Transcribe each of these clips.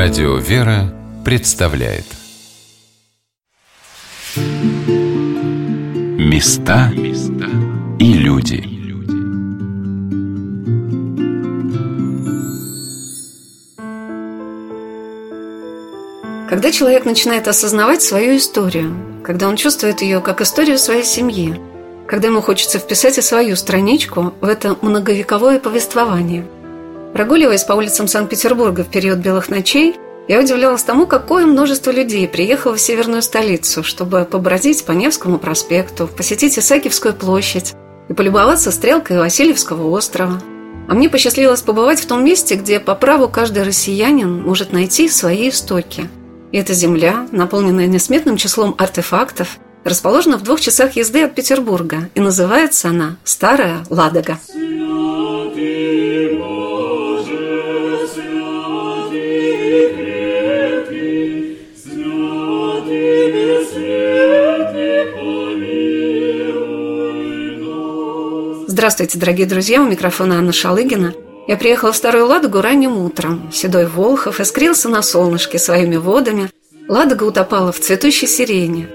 Радио «Вера» представляет. Места и люди. Когда человек начинает осознавать свою историю, когда он чувствует ее как историю своей семьи, когда ему хочется вписать и свою страничку в это многовековое повествование – Прогуливаясь по улицам Санкт-Петербурга в период белых ночей, я удивлялась тому, какое множество людей приехало в северную столицу, чтобы побродить по Невскому проспекту, посетить Исаакиевскую площадь и полюбоваться стрелкой Васильевского острова. А мне посчастливилось побывать в том месте, где по праву каждый россиянин может найти свои истоки. И эта земля, наполненная несметным числом артефактов, расположена в двух часах езды от Петербурга, и называется она Старая Ладога. Здравствуйте, дорогие друзья, у микрофона Анна Шалыгина. Я приехала в Старую Ладогу ранним утром. Седой Волхов искрился на солнышке своими водами. Ладога утопала в цветущей сирене.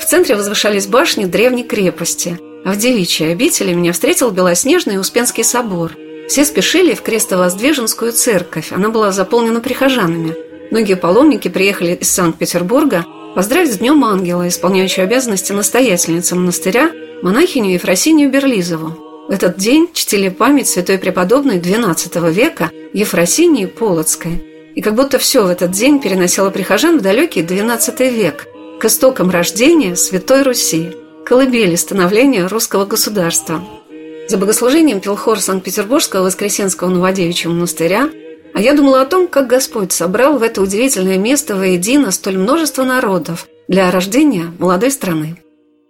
В центре возвышались башни древней крепости. А в девичьей обители меня встретил белоснежный Успенский собор. Все спешили в Крестовоздвиженскую церковь. Она была заполнена прихожанами. Многие паломники приехали из Санкт-Петербурга поздравить с Днем Ангела, исполняющую обязанности настоятельницы монастыря, монахиню Ефросинию Берлизову. В этот день чтили память святой преподобной XII века Ефросинии Полоцкой. И как будто все в этот день переносило прихожан в далекий XII век, к истокам рождения Святой Руси, колыбели становления русского государства. За богослужением пел хор Санкт-Петербургского Воскресенского Новодевичьего монастыря, а я думала о том, как Господь собрал в это удивительное место воедино столь множество народов для рождения молодой страны.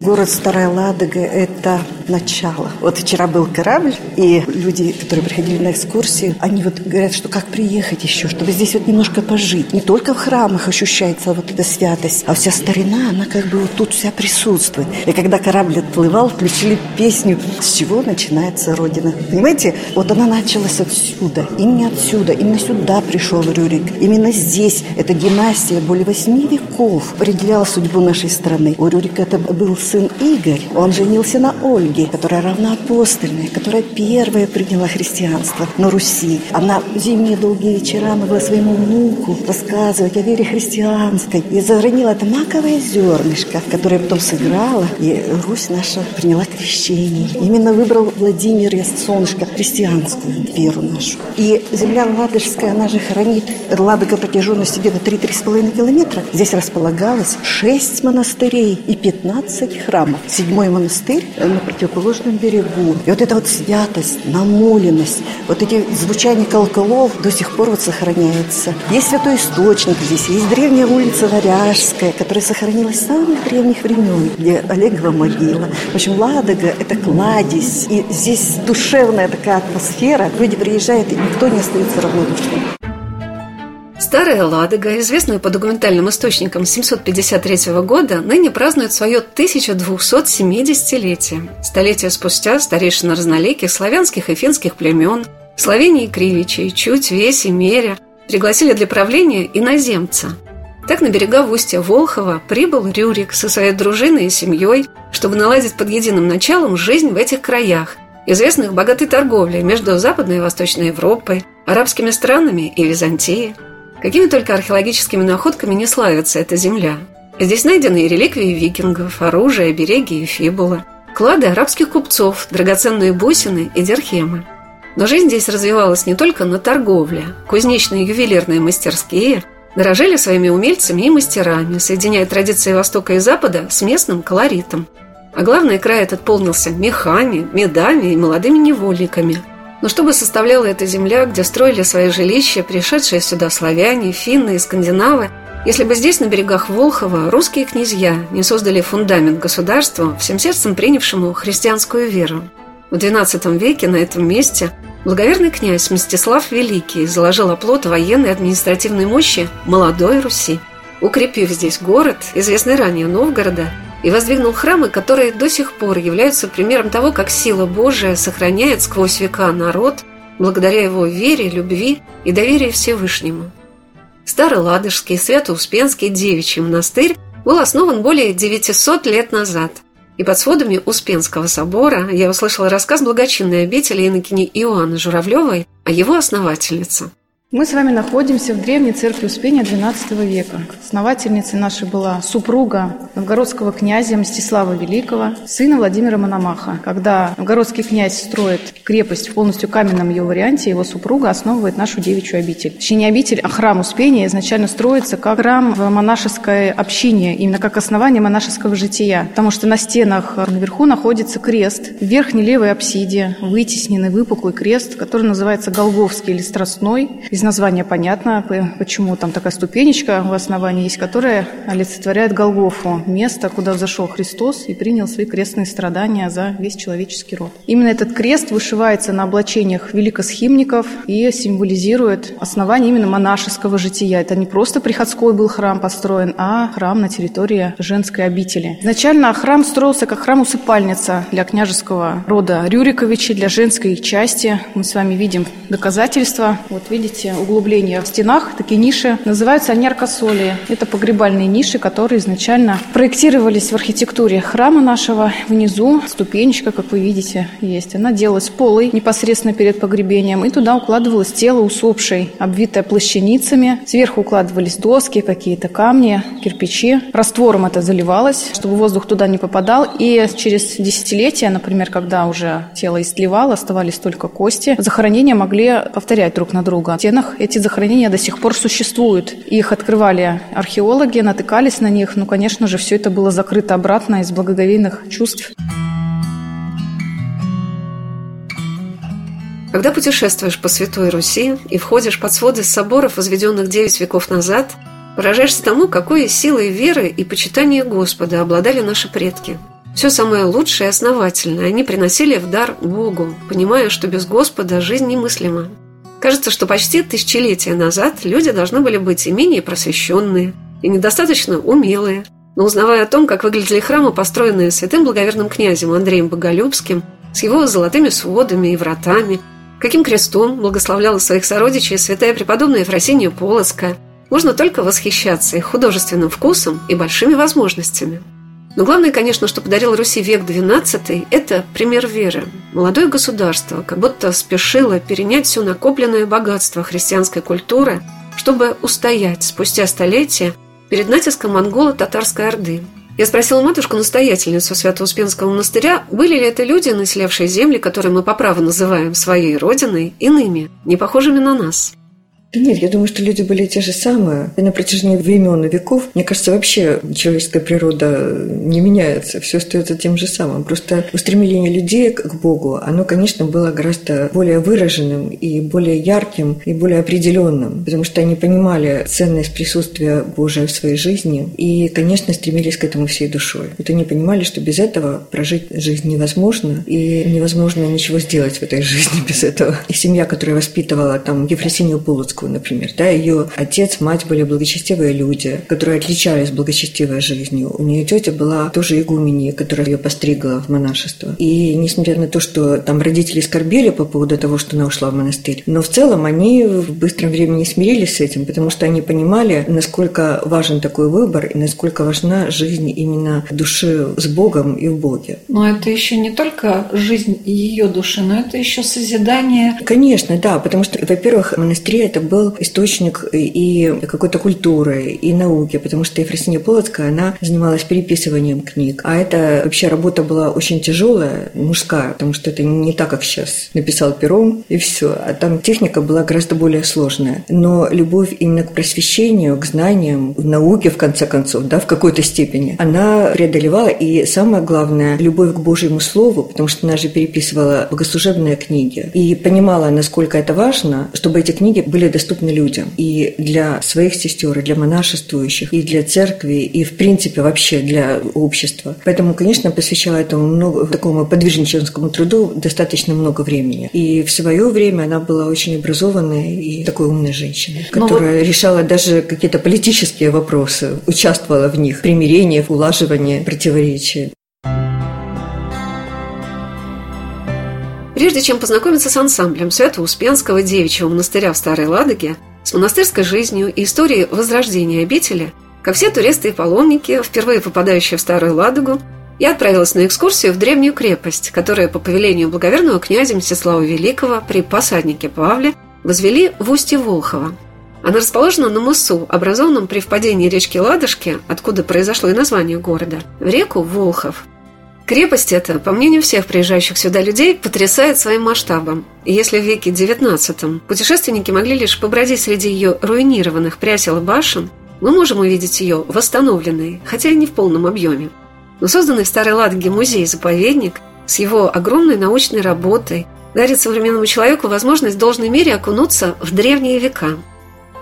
Город Старая Ладога – это начало. Вот вчера был корабль, и люди, которые приходили на экскурсии, они вот говорят, что как приехать еще, чтобы здесь вот немножко пожить. Не только в храмах ощущается вот эта святость, а вся старина, она как бы вот тут вся присутствует. И когда корабль отплывал, включили песню «С чего начинается Родина». Понимаете, вот она началась отсюда, именно отсюда, именно сюда пришел Рюрик. Именно здесь эта династия более восьми веков определяла судьбу нашей страны. У Рюрика это был сын Игорь, он женился на Ольге, которая равноапостольная, которая первая приняла христианство на Руси. Она в зимние долгие вечера могла своему внуку рассказывать о вере христианской. И заронила это маковое зернышко, которое потом сыграло, и Русь наша приняла крещение. Именно выбрал Владимир Ясцонышко христианскую веру нашу. И земля Ладожская, она же хранит Ладога протяженностью где-то 3-3,5 километра. Здесь располагалось 6 монастырей и 15 Пятнадцать храмов. Седьмой монастырь на противоположном берегу. И вот эта вот святость, намоленность, вот эти звучания колоколов до сих пор вот сохраняются. Есть святой источник здесь, есть древняя улица Варяжская, которая сохранилась с самых древних времен, где Олегова могила. В общем, Ладога – это кладезь. И здесь душевная такая атмосфера. Люди приезжают, и никто не остается равнодушным. Старая Ладога, известная по документальным источникам 753 года, ныне празднует свое 1270-летие. Столетия спустя старейшины разноликих славянских и финских племен, Словении Кривичей, Чуть, Веси, Меря пригласили для правления иноземца. Так на берегах устья Волхова прибыл Рюрик со своей дружиной и семьей, чтобы наладить под единым началом жизнь в этих краях, известных богатой торговлей между Западной и Восточной Европой, арабскими странами и Византией. Какими только археологическими находками не славится эта земля. Здесь найдены и реликвии викингов, оружие, береги и фибулы, клады арабских купцов, драгоценные бусины и дерхемы. Но жизнь здесь развивалась не только на торговле. Кузнечные и ювелирные мастерские дорожили своими умельцами и мастерами, соединяя традиции Востока и Запада с местным колоритом. А главное, край этот полнился мехами, медами и молодыми невольниками – но что бы составляла эта земля, где строили свои жилища пришедшие сюда славяне, финны и скандинавы, если бы здесь, на берегах Волхова, русские князья не создали фундамент государства, всем сердцем принявшему христианскую веру? В XII веке на этом месте благоверный князь Мстислав Великий заложил оплот военной и административной мощи молодой Руси. Укрепив здесь город, известный ранее Новгорода, и воздвигнул храмы, которые до сих пор являются примером того, как сила Божия сохраняет сквозь века народ благодаря его вере, любви и доверию Всевышнему. Старый Ладожский Свято-Успенский девичий монастырь был основан более 900 лет назад. И под сводами Успенского собора я услышала рассказ благочинной обители инокини Иоанны Журавлевой о его основательнице – мы с вами находимся в древней церкви Успения XII века. Основательницей нашей была супруга новгородского князя Мстислава Великого, сына Владимира Мономаха. Когда новгородский князь строит крепость в полностью каменном ее варианте, его супруга основывает нашу девичью обитель. Точнее, не обитель, а храм Успения изначально строится как храм в монашеской общине, именно как основание монашеского жития. Потому что на стенах наверху находится крест. В верхней левой апсиде вытесненный выпуклый крест, который называется Голговский или Страстной из названия понятно, почему там такая ступенечка в основании есть, которая олицетворяет Голгофу, место, куда взошел Христос и принял свои крестные страдания за весь человеческий род. Именно этот крест вышивается на облачениях великосхимников и символизирует основание именно монашеского жития. Это не просто приходской был храм построен, а храм на территории женской обители. Изначально храм строился как храм-усыпальница для княжеского рода Рюриковичей, для женской части. Мы с вами видим доказательства. Вот видите, эти углубления в стенах, такие ниши. Называются они аркосолии. Это погребальные ниши, которые изначально проектировались в архитектуре храма нашего. Внизу ступенечка, как вы видите, есть. Она делалась полой непосредственно перед погребением. И туда укладывалось тело усопшей, обвитое плащаницами. Сверху укладывались доски, какие-то камни, кирпичи. Раствором это заливалось, чтобы воздух туда не попадал. И через десятилетия, например, когда уже тело истлевало, оставались только кости, захоронения могли повторять друг на друга. Те стенах эти захоронения до сих пор существуют. Их открывали археологи, натыкались на них, но, конечно же, все это было закрыто обратно из благоговейных чувств. Когда путешествуешь по Святой Руси и входишь под своды соборов, возведенных девять веков назад, поражаешься тому, какой силой веры и почитания Господа обладали наши предки. Все самое лучшее и основательное они приносили в дар Богу, понимая, что без Господа жизнь немыслима. Кажется, что почти тысячелетия назад люди должны были быть и менее просвещенные, и недостаточно умелые. Но узнавая о том, как выглядели храмы, построенные святым благоверным князем Андреем Боголюбским, с его золотыми сводами и вратами, каким крестом благословляла своих сородичей святая преподобная Ефросинья Полоцкая, можно только восхищаться их художественным вкусом и большими возможностями – но главное, конечно, что подарил Руси век XII – это пример веры. Молодое государство как будто спешило перенять все накопленное богатство христианской культуры, чтобы устоять спустя столетия перед натиском монголо-татарской орды. Я спросила матушку-настоятельницу Свято-Успенского монастыря, были ли это люди, населявшие земли, которые мы по праву называем своей родиной, иными, не похожими на нас. Да нет, я думаю, что люди были те же самые. И на протяжении времен и веков, мне кажется, вообще человеческая природа не меняется, все остается тем же самым. Просто устремление людей к Богу, оно, конечно, было гораздо более выраженным и более ярким и более определенным, потому что они понимали ценность присутствия Божия в своей жизни и, конечно, стремились к этому всей душой. Вот они понимали, что без этого прожить жизнь невозможно, и невозможно ничего сделать в этой жизни без этого. И семья, которая воспитывала там Ефросинию Полоцкую, Ленинскую, например. Да, ее отец, мать были благочестивые люди, которые отличались благочестивой жизнью. У нее тетя была тоже игуменей, которая ее постригла в монашество. И несмотря на то, что там родители скорбели по поводу того, что она ушла в монастырь, но в целом они в быстром времени смирились с этим, потому что они понимали, насколько важен такой выбор и насколько важна жизнь именно души с Богом и в Боге. Но это еще не только жизнь ее души, но это еще созидание. Конечно, да, потому что, во-первых, монастырь это был источник и какой-то культуры, и науки, потому что Ефросинья Полоцкая, она занималась переписыванием книг. А это вообще работа была очень тяжелая, мужская, потому что это не так, как сейчас. Написал пером, и все. А там техника была гораздо более сложная. Но любовь именно к просвещению, к знаниям, в науке, в конце концов, да, в какой-то степени, она преодолевала. И самое главное, любовь к Божьему Слову, потому что она же переписывала богослужебные книги. И понимала, насколько это важно, чтобы эти книги были доступны людям. И для своих сестер, и для монашествующих, и для церкви, и в принципе вообще для общества. Поэтому, конечно, посвящала этому много, такому подвижническому труду достаточно много времени. И в свое время она была очень образованной и такой умной женщиной, ну которая вот... решала даже какие-то политические вопросы, участвовала в них, примирение, улаживание противоречий. Прежде чем познакомиться с ансамблем Свято-Успенского девичьего монастыря в Старой Ладоге, с монастырской жизнью и историей возрождения обители, как все туристы и паломники, впервые попадающие в Старую Ладогу, я отправилась на экскурсию в древнюю крепость, которая по повелению благоверного князя Мстислава Великого при посаднике Павле возвели в устье Волхова. Она расположена на мысу, образованном при впадении речки Ладожки, откуда произошло и название города, в реку Волхов – Крепость эта, по мнению всех приезжающих сюда людей, потрясает своим масштабом. И если в веке XIX путешественники могли лишь побродить среди ее руинированных прясел и башен, мы можем увидеть ее восстановленной, хотя и не в полном объеме. Но созданный в Старой Ладоге музей-заповедник с его огромной научной работой дарит современному человеку возможность в должной мере окунуться в древние века –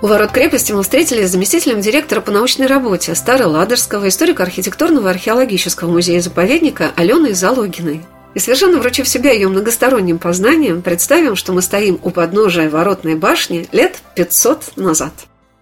у ворот крепости мы встретились с заместителем директора по научной работе Староладожского историко-архитектурного археологического музея-заповедника Аленой Залогиной. И совершенно вручив себя ее многосторонним познанием, представим, что мы стоим у подножия воротной башни лет 500 назад.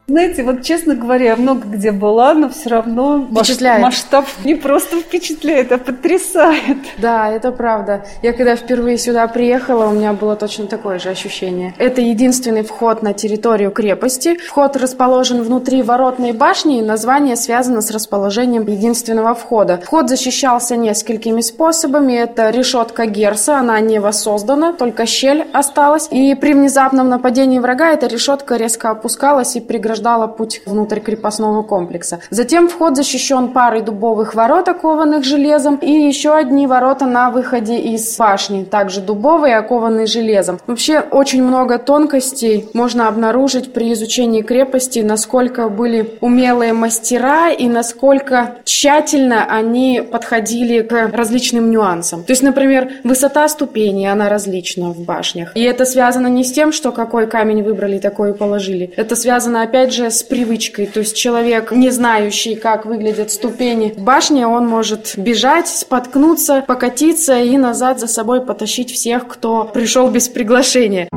Знаете, вот честно говоря, я много где была, но все равно впечатляет. масштаб не просто впечатляет, а потрясает. Да, это правда. Я когда впервые сюда приехала, у меня было точно такое же ощущение. Это единственный вход на территорию крепости. Вход расположен внутри воротной башни, и название связано с расположением единственного входа. Вход защищался несколькими способами. Это решетка Герса, она не воссоздана, только щель осталась. И при внезапном нападении врага эта решетка резко опускалась и преграждала преграждала путь внутрь крепостного комплекса. Затем вход защищен парой дубовых ворот, окованных железом, и еще одни ворота на выходе из башни, также дубовые, окованные железом. Вообще очень много тонкостей можно обнаружить при изучении крепости, насколько были умелые мастера и насколько тщательно они подходили к различным нюансам. То есть, например, высота ступеней, она различна в башнях. И это связано не с тем, что какой камень выбрали, такой и положили. Это связано опять опять же, с привычкой. То есть человек, не знающий, как выглядят ступени башни, он может бежать, споткнуться, покатиться и назад за собой потащить всех, кто пришел без приглашения.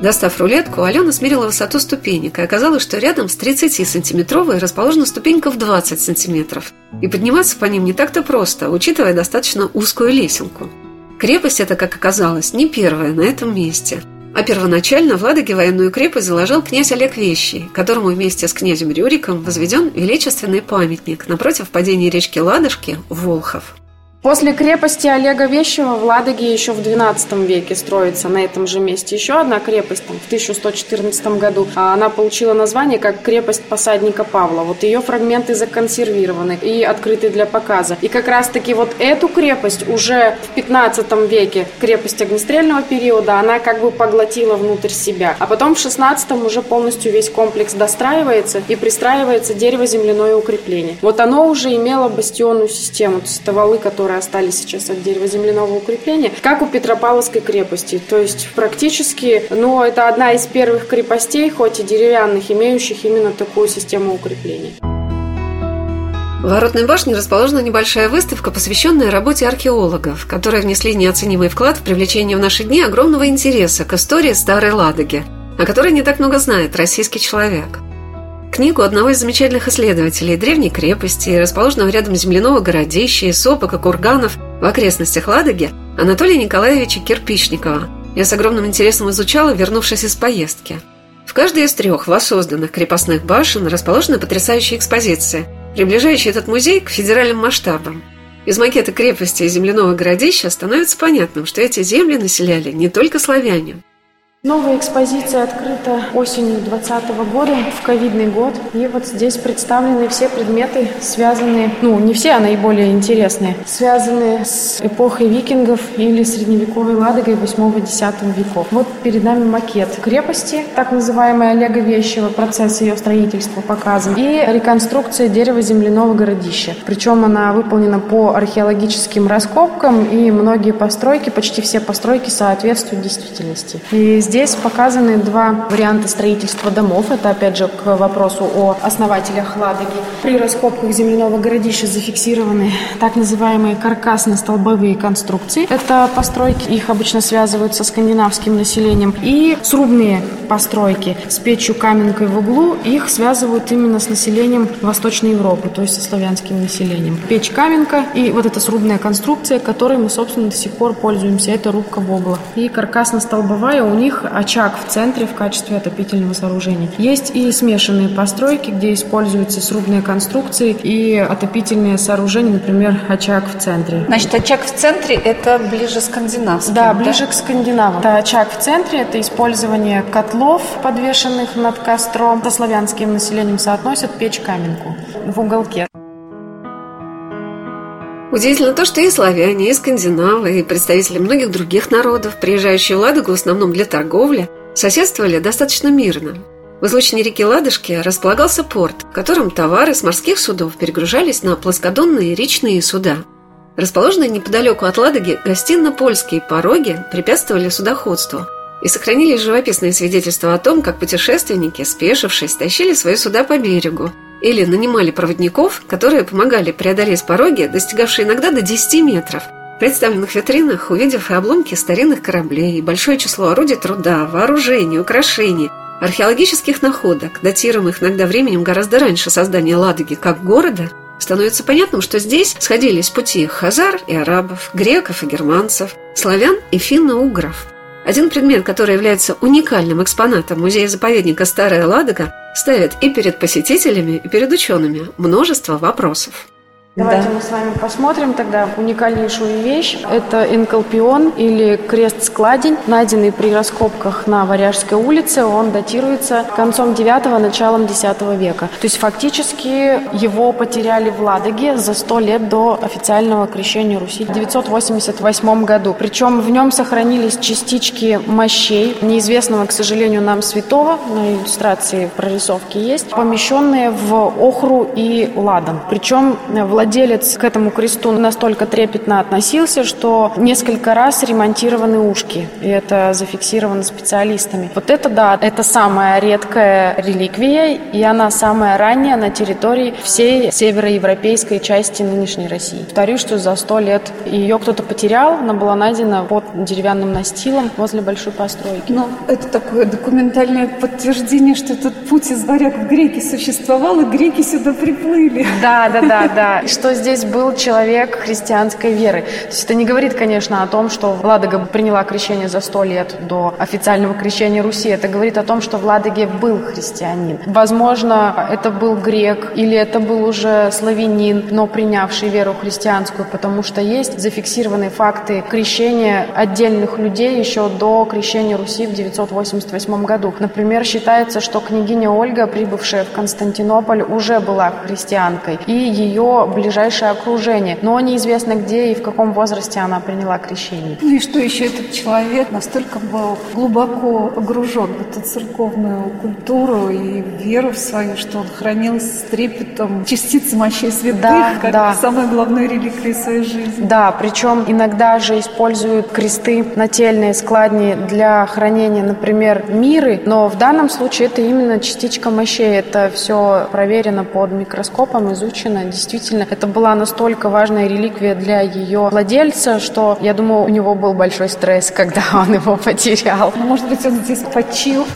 Достав рулетку, Алена смерила высоту ступенек, и оказалось, что рядом с 30-сантиметровой расположена ступенька в 20 сантиметров. И подниматься по ним не так-то просто, учитывая достаточно узкую лесенку. Крепость эта, как оказалось, не первая на этом месте – а первоначально в Ладоге военную крепость заложил князь Олег Вещий, которому вместе с князем Рюриком возведен величественный памятник напротив падения речки Ладожки Волхов. После крепости Олега Вещего в Ладоге еще в XII веке строится на этом же месте еще одна крепость, там, в 1114 году. А она получила название как крепость посадника Павла. Вот ее фрагменты законсервированы и открыты для показа. И как раз-таки вот эту крепость уже в 15 веке, крепость огнестрельного периода, она как бы поглотила внутрь себя. А потом в 16 уже полностью весь комплекс достраивается и пристраивается дерево-земляное укрепление. Вот оно уже имело бастионную систему, то есть это валы, которые которые остались сейчас от дерева земляного укрепления, как у Петропавловской крепости. То есть практически, ну, это одна из первых крепостей, хоть и деревянных, имеющих именно такую систему укрепления. В Воротной башне расположена небольшая выставка, посвященная работе археологов, которые внесли неоценимый вклад в привлечение в наши дни огромного интереса к истории Старой Ладоги, о которой не так много знает российский человек – Книгу одного из замечательных исследователей древней крепости, расположенного рядом земляного городища и сопок и курганов в окрестностях Ладоги, Анатолия Николаевича Кирпичникова. Я с огромным интересом изучала, вернувшись из поездки. В каждой из трех воссозданных крепостных башен расположена потрясающая экспозиция, приближающая этот музей к федеральным масштабам. Из макета крепости и земляного городища становится понятным, что эти земли населяли не только славяне – Новая экспозиция открыта осенью 2020 года, в ковидный год. И вот здесь представлены все предметы, связанные, ну, не все, а наиболее интересные, связанные с эпохой викингов или средневековой Ладогой 8-10 веков. Вот перед нами макет крепости, так называемый Олега Вещего, процесс ее строительства показан, и реконструкция дерева земляного городища. Причем она выполнена по археологическим раскопкам, и многие постройки, почти все постройки соответствуют действительности. И Здесь показаны два варианта строительства домов. Это, опять же, к вопросу о основателях Ладоги. При раскопках земляного городища зафиксированы так называемые каркасно-столбовые конструкции. Это постройки, их обычно связывают со скандинавским населением. И срубные постройки с печью каменкой в углу, их связывают именно с населением Восточной Европы, то есть со славянским населением. Печь каменка и вот эта срубная конструкция, которой мы, собственно, до сих пор пользуемся, это рубка вобла. И каркасно-столбовая у них очаг в центре в качестве отопительного сооружения. Есть и смешанные постройки, где используются срубные конструкции и отопительные сооружения, например, очаг в центре. Значит, очаг в центре – это ближе скандинавский. Да, ближе к скандинавам. Это очаг в центре, это использование котлов, подвешенных над костром. Со славянским населением соотносят печь-каменку в уголке. Удивительно то, что и славяне, и скандинавы, и представители многих других народов, приезжающие в Ладогу в основном для торговли, соседствовали достаточно мирно. В излучине реки Ладожки располагался порт, в котором товары с морских судов перегружались на плоскодонные речные суда. Расположенные неподалеку от Ладоги гостино-польские пороги препятствовали судоходству, и сохранились живописные свидетельства о том, как путешественники, спешившись, тащили свои суда по берегу, или нанимали проводников, которые помогали преодолеть пороги, достигавшие иногда до 10 метров. В представленных витринах, увидев и обломки старинных кораблей, и большое число орудий труда, вооружений, украшений, археологических находок, датируемых иногда временем гораздо раньше создания Ладоги как города, становится понятным, что здесь сходились пути хазар и арабов, греков и германцев, славян и финно-угров. Один предмет, который является уникальным экспонатом музея-заповедника «Старая Ладога», ставит и перед посетителями, и перед учеными множество вопросов. Давайте да. мы с вами посмотрим тогда уникальнейшую вещь. Это энколпион или крест-складень, найденный при раскопках на Варяжской улице. Он датируется концом 9 началом 10 века. То есть фактически его потеряли в Ладоге за 100 лет до официального крещения Руси в 988 году. Причем в нем сохранились частички мощей, неизвестного, к сожалению, нам святого, на иллюстрации прорисовки есть, помещенные в охру и ладан. Причем в владелец к этому кресту настолько трепетно относился, что несколько раз ремонтированы ушки. И это зафиксировано специалистами. Вот это, да, это самая редкая реликвия, и она самая ранняя на территории всей североевропейской части нынешней России. Повторю, что за сто лет ее кто-то потерял, она была найдена под деревянным настилом возле большой постройки. Ну, это такое документальное подтверждение, что этот путь из варяг в греки существовал, и греки сюда приплыли. Да, да, да, да что здесь был человек христианской веры. То есть это не говорит, конечно, о том, что Ладога приняла крещение за сто лет до официального крещения Руси. Это говорит о том, что в Ладоге был христианин. Возможно, это был грек или это был уже славянин, но принявший веру христианскую, потому что есть зафиксированные факты крещения отдельных людей еще до крещения Руси в 988 году. Например, считается, что княгиня Ольга, прибывшая в Константинополь, уже была христианкой, и ее ближайшее окружение. Но неизвестно, где и в каком возрасте она приняла крещение. Ну и что еще этот человек настолько был глубоко погружен в эту церковную культуру и веру в свою, что он хранил с трепетом частицы мощей святых, да, как да. самой главной реликвии своей жизни. Да, причем иногда же используют кресты нательные, складни для хранения, например, миры, но в данном случае это именно частичка мощей. Это все проверено под микроскопом, изучено. Действительно, это была настолько важная реликвия для ее владельца, что, я думаю, у него был большой стресс, когда он его потерял. Ну, может быть, он здесь почил.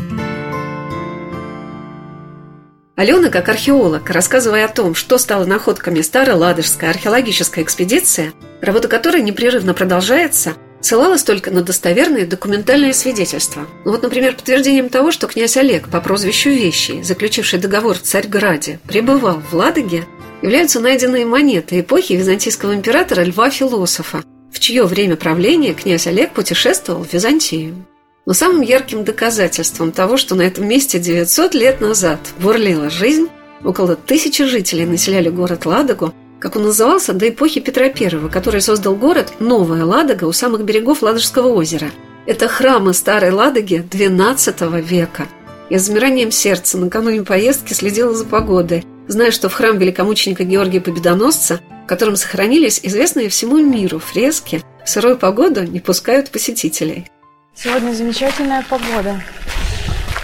Алена, как археолог, рассказывая о том, что стало находками Старо-Ладожская археологическая экспедиция, работа которой непрерывно продолжается, ссылалась только на достоверные документальные свидетельства. Ну вот, например, подтверждением того, что князь Олег по прозвищу Вещий, заключивший договор в Царьграде, пребывал в Ладоге, являются найденные монеты эпохи византийского императора Льва Философа, в чье время правления князь Олег путешествовал в Византию. Но самым ярким доказательством того, что на этом месте 900 лет назад бурлила жизнь, около тысячи жителей населяли город Ладогу, как он назывался до эпохи Петра I, который создал город Новая Ладога у самых берегов Ладожского озера. Это храмы Старой Ладоги XII века. Я с замиранием сердца накануне поездки следила за погодой – зная, что в храм великомученика Георгия Победоносца, в котором сохранились известные всему миру фрески, в сырую погоду не пускают посетителей. Сегодня замечательная погода.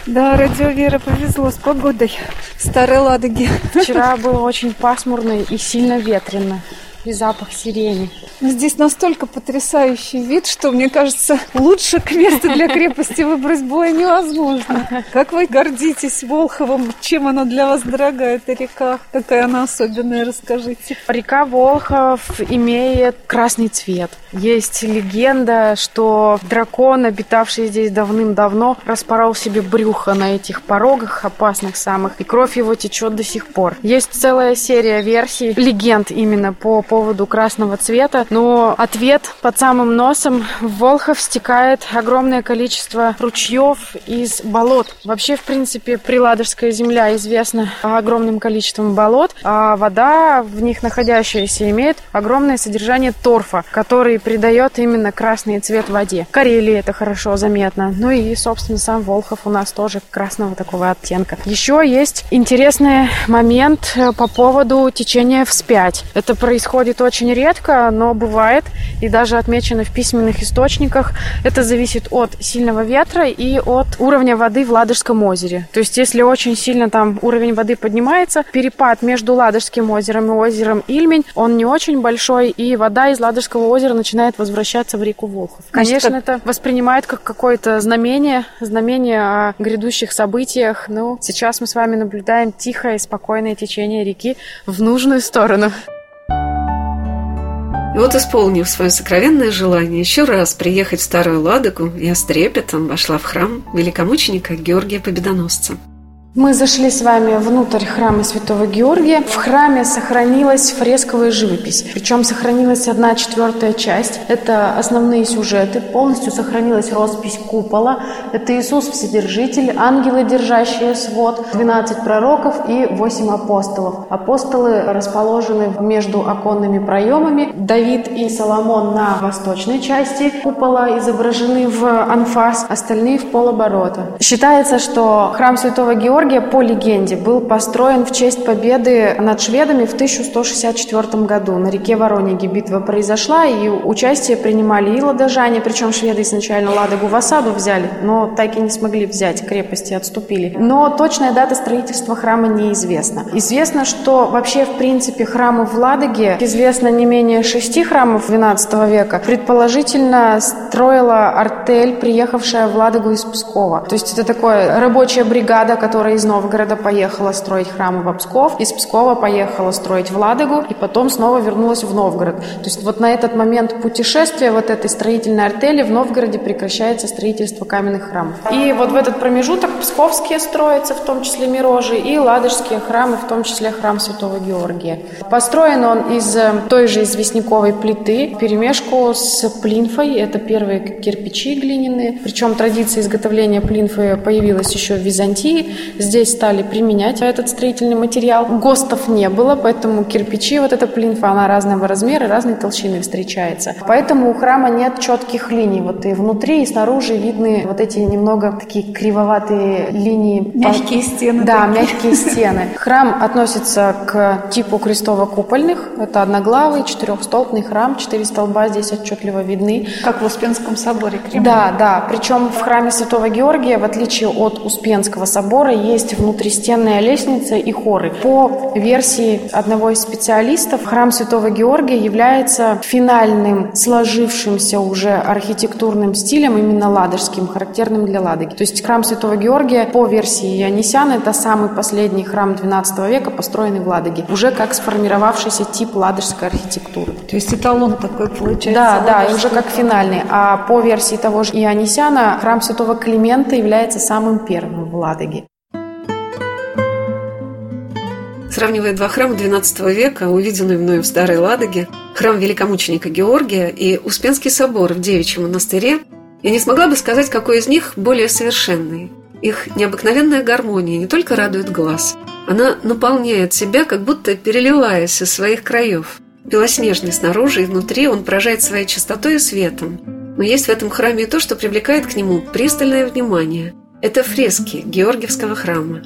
Да, радио Вера повезло с погодой в Старой Ладоге. Вчера было очень пасмурно и сильно ветрено. И запах сирени. Здесь настолько потрясающий вид, что, мне кажется, лучше к месту для крепости выбрать было невозможно. Как вы гордитесь Волховым? Чем она для вас дорогая, эта река? Какая она особенная, расскажите. Река Волхов имеет красный цвет. Есть легенда, что дракон, обитавший здесь давным-давно, распорол себе брюхо на этих порогах опасных самых, и кровь его течет до сих пор. Есть целая серия версий, легенд именно по поводу красного цвета, но ответ под самым носом в Волхов стекает огромное количество ручьев из болот. Вообще, в принципе, Приладожская земля известна огромным количеством болот, а вода в них находящаяся имеет огромное содержание торфа, который придает именно красный цвет воде. В Карелии это хорошо заметно. Ну и, собственно, сам Волхов у нас тоже красного такого оттенка. Еще есть интересный момент э, по поводу течения вспять. Это происходит очень редко, но бывает и даже отмечено в письменных источниках. Это зависит от сильного ветра и от уровня воды в Ладожском озере. То есть, если очень сильно там уровень воды поднимается, перепад между Ладожским озером и озером Ильмень, он не очень большой, и вода из Ладожского озера начинает возвращаться в реку Волхов. Конечно, Значит, это воспринимает как какое-то знамение, знамение о грядущих событиях. Но сейчас мы с вами наблюдаем тихое и спокойное течение реки в нужную сторону. И вот, исполнив свое сокровенное желание еще раз приехать в Старую Ладогу, я с трепетом вошла в храм великомученика Георгия Победоносца. Мы зашли с вами внутрь храма Святого Георгия. В храме сохранилась фресковая живопись. Причем сохранилась одна четвертая часть. Это основные сюжеты. Полностью сохранилась роспись купола. Это Иисус Вседержитель, ангелы, держащие свод, 12 пророков и 8 апостолов. Апостолы расположены между оконными проемами. Давид и Соломон на восточной части купола изображены в анфас, остальные в полоборота. Считается, что храм Святого Георгия Георгия, по легенде, был построен в честь победы над шведами в 1164 году. На реке Ворониге битва произошла, и участие принимали и ладожане, причем шведы изначально Ладогу в осаду взяли, но так и не смогли взять крепости, отступили. Но точная дата строительства храма неизвестна. Известно, что вообще, в принципе, храмы в Ладоге, известно не менее шести храмов XII века, предположительно строила артель, приехавшая в Ладогу из Пскова. То есть это такая рабочая бригада, которая из Новгорода поехала строить храмы в Псков, из Пскова поехала строить в Ладогу и потом снова вернулась в Новгород. То есть вот на этот момент путешествия вот этой строительной артели в Новгороде прекращается строительство каменных храмов. И вот в этот промежуток псковские строятся, в том числе Мирожи, и ладожские храмы, в том числе храм Святого Георгия. Построен он из э, той же известняковой плиты, перемешку с плинфой. Это первые кирпичи глиняные. Причем традиция изготовления плинфы появилась еще в Византии здесь стали применять этот строительный материал. ГОСТов не было, поэтому кирпичи, вот эта плинфа, она разного размера, разной толщины встречается. Поэтому у храма нет четких линий. Вот и внутри, и снаружи видны вот эти немного такие кривоватые линии. Мягкие стены. Да, такие. мягкие стены. Храм относится к типу крестово-купольных. Это одноглавый, четырехстолбный храм. Четыре столба здесь отчетливо видны. Как в Успенском соборе Кремля. Да, да. Причем в храме Святого Георгия, в отличие от Успенского собора, есть внутристенная лестница и хоры. По версии одного из специалистов, храм Святого Георгия является финальным сложившимся уже архитектурным стилем, именно ладожским, характерным для Ладоги. То есть храм Святого Георгия, по версии Янисяна, это самый последний храм XII века, построенный в Ладоге, уже как сформировавшийся тип ладожской архитектуры. То есть эталон такой получается? Да, да, и уже как финальный. А по версии того же Ионисяна, храм Святого Климента является самым первым в Ладоге. Сравнивая два храма XII века, увиденные мною в Старой Ладоге, храм великомученика Георгия и Успенский собор в Девичьем монастыре, я не смогла бы сказать, какой из них более совершенный. Их необыкновенная гармония не только радует глаз, она наполняет себя, как будто переливаясь из своих краев. Белоснежный снаружи и внутри он поражает своей чистотой и светом. Но есть в этом храме и то, что привлекает к нему пристальное внимание. Это фрески Георгиевского храма.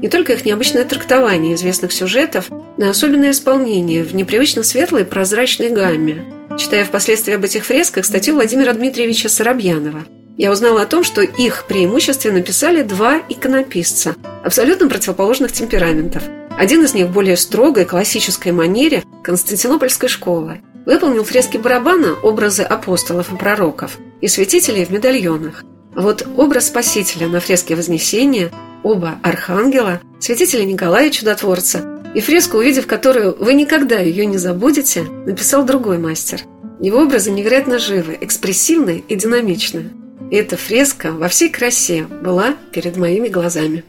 Не только их необычное трактование известных сюжетов, но и особенное исполнение в непривычно светлой прозрачной гамме. Читая впоследствии об этих фресках статью Владимира Дмитриевича Соробьянова, я узнала о том, что их преимущественно написали два иконописца абсолютно противоположных темпераментов. Один из них в более строгой классической манере Константинопольской школы, Выполнил фрески барабана образы апостолов и пророков и святителей в медальонах. Вот образ Спасителя на фреске Вознесения, оба архангела, святителя Николая Чудотворца и фреску, увидев которую вы никогда ее не забудете, написал другой мастер. Его образы невероятно живы, экспрессивны и динамичны. И эта фреска во всей красе была перед моими глазами.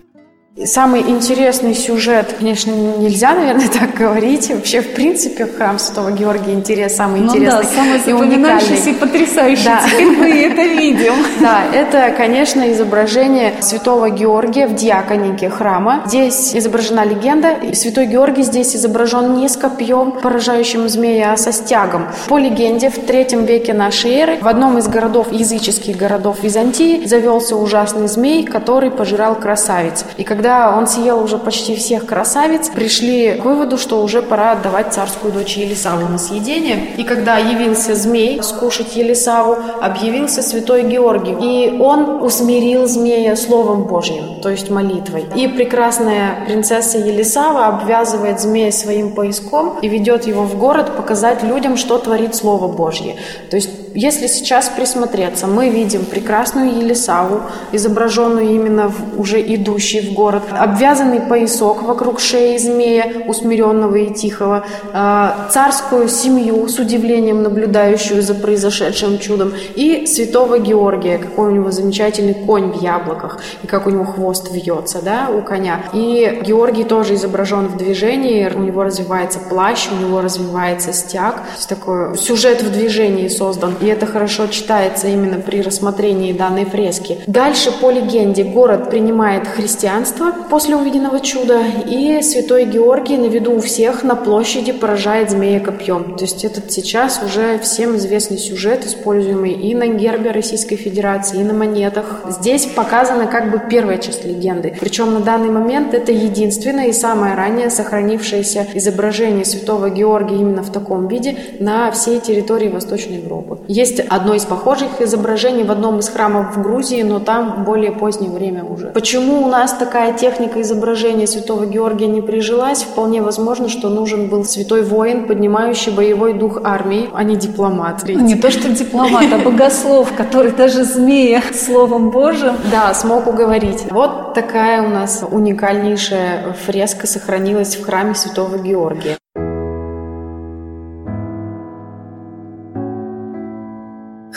Самый интересный сюжет, конечно, нельзя, наверное, так говорить. Вообще, в принципе, храм Святого Георгия интерес самый ну интересный. Да, самый и, и потрясающий. Да. Теперь мы это видим. Да, это, конечно, изображение Святого Георгия в диаконике храма. Здесь изображена легенда. Святой Георгий здесь изображен не с копьем, поражающим змея, а со стягом. По легенде, в третьем веке нашей эры в одном из городов, языческих городов Византии, завелся ужасный змей, который пожирал красавиц. И когда когда он съел уже почти всех красавиц, пришли к выводу, что уже пора отдавать царскую дочь Елисаву на съедение. И когда явился змей скушать Елисаву, объявился святой Георгий. И он усмирил змея Словом Божьим, то есть молитвой. И прекрасная принцесса Елисава обвязывает змея своим пояском и ведет его в город показать людям, что творит Слово Божье. То есть если сейчас присмотреться, мы видим прекрасную Елисаву, изображенную именно в, уже идущей в город, обвязанный поясок вокруг шеи змея, усмиренного и тихого, э, царскую семью с удивлением наблюдающую за произошедшим чудом, и святого Георгия, какой у него замечательный конь в яблоках, и как у него хвост вьется, да, у коня. И Георгий тоже изображен в движении, у него развивается плащ, у него развивается стяг, такой сюжет в движении создан и это хорошо читается именно при рассмотрении данной фрески. Дальше, по легенде, город принимает христианство после увиденного чуда, и святой Георгий на виду у всех на площади поражает змея копьем. То есть этот сейчас уже всем известный сюжет, используемый и на гербе Российской Федерации, и на монетах. Здесь показана как бы первая часть легенды. Причем на данный момент это единственное и самое ранее сохранившееся изображение святого Георгия именно в таком виде на всей территории Восточной Европы. Есть одно из похожих изображений в одном из храмов в Грузии, но там более позднее время уже. Почему у нас такая техника изображения святого Георгия не прижилась? Вполне возможно, что нужен был святой воин, поднимающий боевой дух армии, а не дипломат. Ну, не то, что дипломат, а богослов, который даже змея словом Божьим. Да, смог уговорить. Вот такая у нас уникальнейшая фреска сохранилась в храме святого Георгия.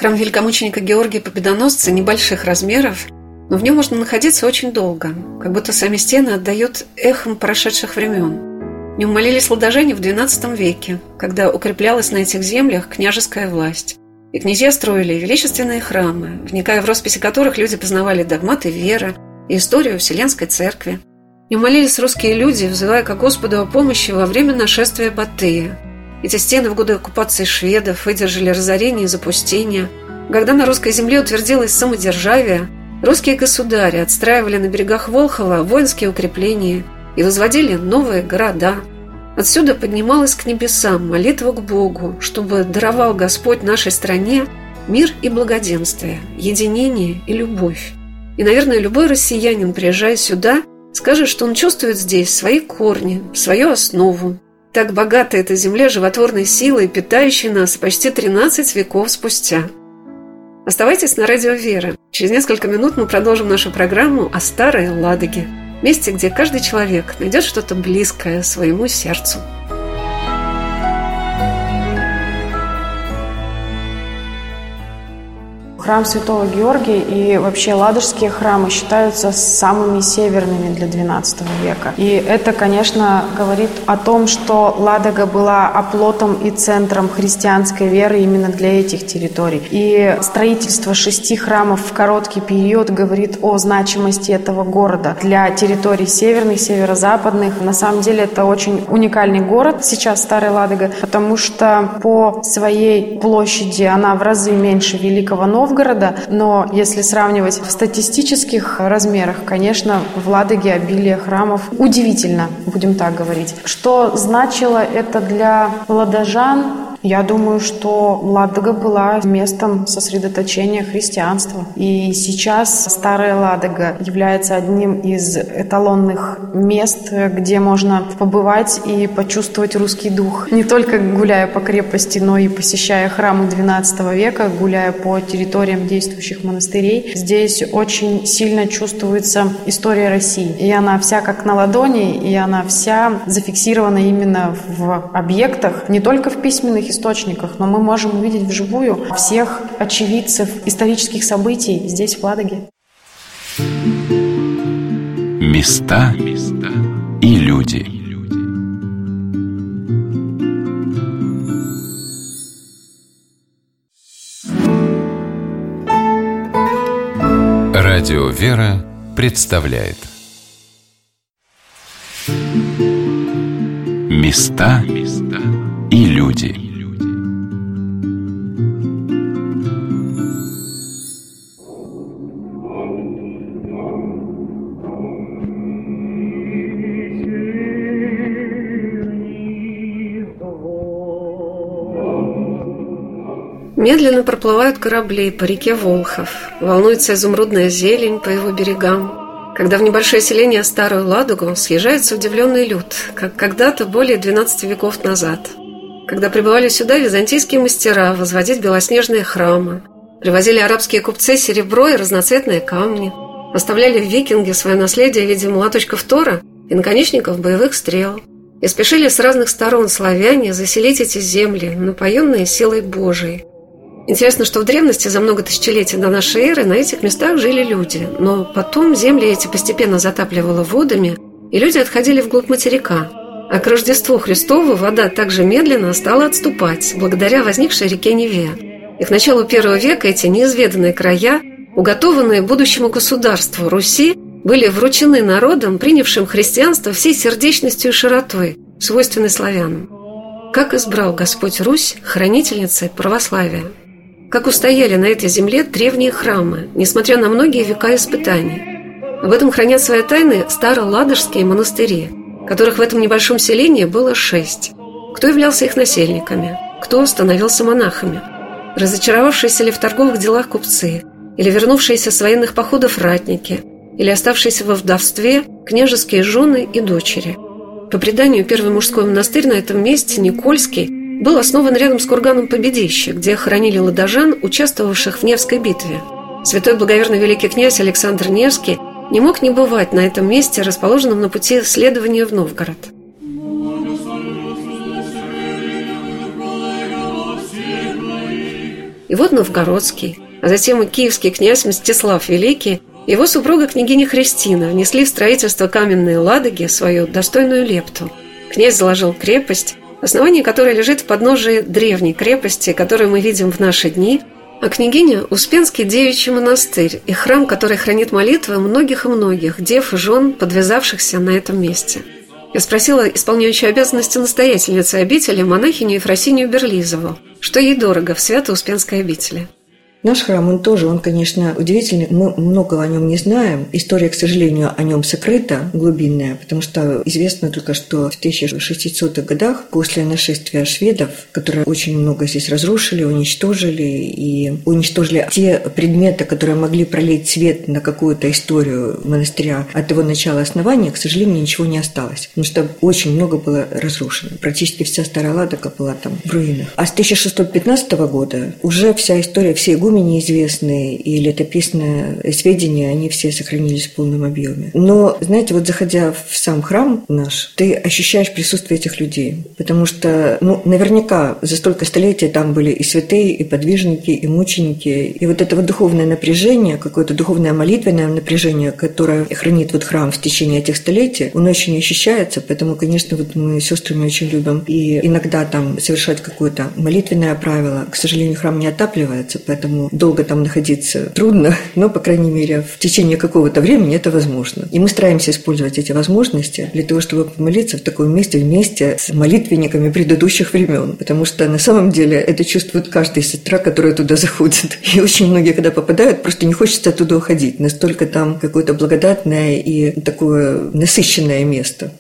Храм великомученика Георгия Победоносца небольших размеров, но в нем можно находиться очень долго, как будто сами стены отдают эхом прошедших времен. В нем молились ладожане в XII веке, когда укреплялась на этих землях княжеская власть. И князья строили величественные храмы, вникая в росписи которых люди познавали догматы веры и историю Вселенской Церкви. И молились русские люди, взывая к Господу о помощи во время нашествия Батыя – эти стены в годы оккупации шведов выдержали разорение и запустение. Когда на русской земле утвердилось самодержавие, русские государи отстраивали на берегах Волхова воинские укрепления и возводили новые города. Отсюда поднималась к небесам молитва к Богу, чтобы даровал Господь нашей стране мир и благоденствие, единение и любовь. И, наверное, любой россиянин, приезжая сюда, скажет, что он чувствует здесь свои корни, свою основу, так богата эта земля животворной силой, питающей нас почти 13 веков спустя. Оставайтесь на радио «Вера». Через несколько минут мы продолжим нашу программу о Старой Ладоге. Месте, где каждый человек найдет что-то близкое своему сердцу. Храм Святого Георгия и вообще ладожские храмы считаются самыми северными для XII века. И это, конечно, говорит о том, что Ладога была оплотом и центром христианской веры именно для этих территорий. И строительство шести храмов в короткий период говорит о значимости этого города для территорий северных, северо-западных. На самом деле это очень уникальный город сейчас, Старая Ладога, потому что по своей площади она в разы меньше Великого Новгорода, Новгорода, но если сравнивать в статистических размерах, конечно, в Ладоге обилие храмов удивительно, будем так говорить. Что значило это для ладожан? Я думаю, что Ладога была местом сосредоточения христианства. И сейчас Старая Ладога является одним из эталонных мест, где можно побывать и почувствовать русский дух. Не только гуляя по крепости, но и посещая храмы XII века, гуляя по территориям действующих монастырей. Здесь очень сильно чувствуется история России. И она вся как на ладони, и она вся зафиксирована именно в объектах, не только в письменных источниках, но мы можем увидеть вживую всех очевидцев исторических событий здесь, в Ладоге. Места и люди. Радио «Вера» представляет Места и люди. Медленно проплывают корабли по реке Волхов. Волнуется изумрудная зелень по его берегам. Когда в небольшое селение Старую Ладогу съезжается удивленный люд, как когда-то более 12 веков назад. Когда прибывали сюда византийские мастера возводить белоснежные храмы, привозили арабские купцы серебро и разноцветные камни, оставляли в викинге свое наследие в виде молоточков Тора и наконечников боевых стрел – и спешили с разных сторон славяне заселить эти земли, напоенные силой Божией. Интересно, что в древности за много тысячелетий до нашей эры на этих местах жили люди, но потом земли эти постепенно затапливало водами, и люди отходили вглубь материка. А к Рождеству Христову вода также медленно стала отступать, благодаря возникшей реке Неве. И к началу первого века эти неизведанные края, уготованные будущему государству Руси, были вручены народам, принявшим христианство всей сердечностью и широтой, свойственной славянам. Как избрал Господь Русь хранительницей православия? Как устояли на этой земле древние храмы, несмотря на многие века испытаний. Об этом хранят свои тайны староладожские монастыри, которых в этом небольшом селении было шесть. Кто являлся их насельниками, кто становился монахами, разочаровавшиеся ли в торговых делах купцы, или вернувшиеся с военных походов ратники, или оставшиеся во вдовстве княжеские жены и дочери. По преданию, первый мужской монастырь на этом месте, Никольский, был основан рядом с курганом Победище, где хоронили ладожан, участвовавших в Невской битве. Святой благоверный великий князь Александр Невский не мог не бывать на этом месте, расположенном на пути следования в Новгород. И вот Новгородский, а затем и киевский князь Мстислав Великий, его супруга княгиня Христина внесли в строительство каменной Ладоги свою достойную лепту. Князь заложил крепость, основание которой лежит в подножии древней крепости, которую мы видим в наши дни, а княгиня – Успенский девичий монастырь и храм, который хранит молитвы многих и многих дев и жен, подвязавшихся на этом месте. Я спросила исполняющую обязанности настоятельницы обители монахиню Ефросинию Берлизову, что ей дорого в Свято-Успенской обители – Наш храм, он тоже, он, конечно, удивительный. Мы многого о нем не знаем. История, к сожалению, о нем сокрыта, глубинная, потому что известно только, что в 1600-х годах, после нашествия шведов, которые очень много здесь разрушили, уничтожили, и уничтожили те предметы, которые могли пролить свет на какую-то историю монастыря от его начала основания, к сожалению, ничего не осталось, потому что очень много было разрушено. Практически вся Старая Ладога была там в руинах. А с 1615 года уже вся история, все игумены игумени известные и летописные сведения, они все сохранились в полном объеме. Но, знаете, вот заходя в сам храм наш, ты ощущаешь присутствие этих людей, потому что, ну, наверняка за столько столетий там были и святые, и подвижники, и мученики, и вот это вот духовное напряжение, какое-то духовное молитвенное напряжение, которое хранит вот храм в течение этих столетий, он очень ощущается, поэтому, конечно, вот мы сестрами очень любим и иногда там совершать какое-то молитвенное правило. К сожалению, храм не отапливается, поэтому долго там находиться трудно, но, по крайней мере, в течение какого-то времени это возможно. И мы стараемся использовать эти возможности для того, чтобы помолиться в таком месте вместе с молитвенниками предыдущих времен, потому что на самом деле это чувствует каждая сестра, которая туда заходит. И очень многие, когда попадают, просто не хочется оттуда уходить. Настолько там какое-то благодатное и такое насыщенное место.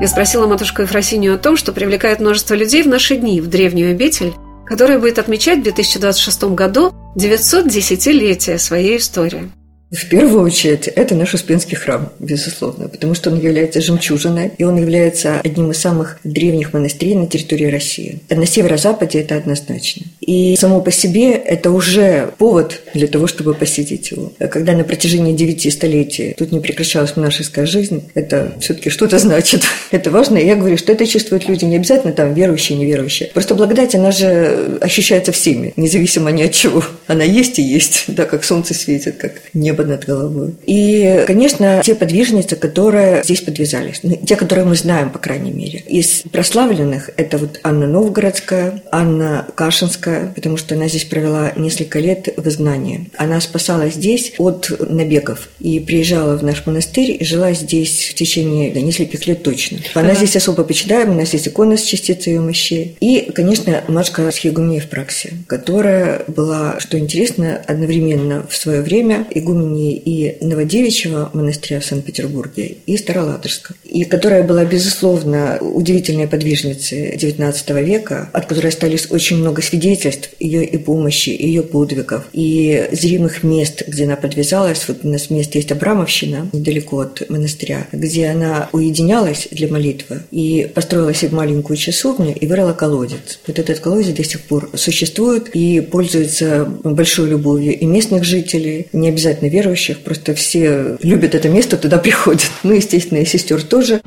Я спросила матушку Ефросинию о том, что привлекает множество людей в наши дни в древнюю обитель, которая будет отмечать в 2026 году 910-летие своей истории. В первую очередь, это наш Успенский храм, безусловно, потому что он является жемчужиной, и он является одним из самых древних монастырей на территории России. На северо-западе это однозначно. И само по себе это уже повод для того, чтобы посетить его. Когда на протяжении девяти столетий тут не прекращалась монашеская жизнь, это все-таки что-то значит. Это важно. И я говорю, что это чувствуют люди не обязательно там верующие, неверующие. Просто благодать, она же ощущается всеми, независимо ни от чего. Она есть и есть, да, как солнце светит, как небо небо над головой. И, конечно, те подвижницы, которые здесь подвязались, ну, те, которые мы знаем, по крайней мере. Из прославленных это вот Анна Новгородская, Анна Кашинская, потому что она здесь провела несколько лет в изгнании. Она спасала здесь от набегов и приезжала в наш монастырь и жила здесь в течение да, нескольких лет точно. Она здесь особо почитаем, у нас есть икона с частицей ее мощей. И, конечно, матушка Схигумния в праксе, которая была, что интересно, одновременно в свое время игумен имени и Новодевичьего монастыря в Санкт-Петербурге, и Староладожска, и которая была, безусловно, удивительной подвижницей XIX века, от которой остались очень много свидетельств ее и помощи, и ее подвигов, и зримых мест, где она подвязалась. Вот у нас место есть Абрамовщина, недалеко от монастыря, где она уединялась для молитвы и построила себе маленькую часовню и вырыла колодец. Вот этот колодец до сих пор существует и пользуется большой любовью и местных жителей, не обязательно верующих, просто все любят это место, туда приходят. Ну, естественно, и сестер тоже.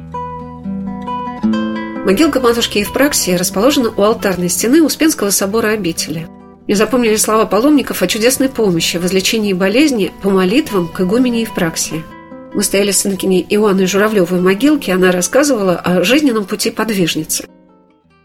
Могилка матушки Евпраксии расположена у алтарной стены Успенского собора обители. Мне запомнили слова паломников о чудесной помощи в излечении болезни по молитвам к игумене Евпраксии. Мы стояли с инкиней Иоанной Журавлевой в могилке, она рассказывала о жизненном пути подвижницы –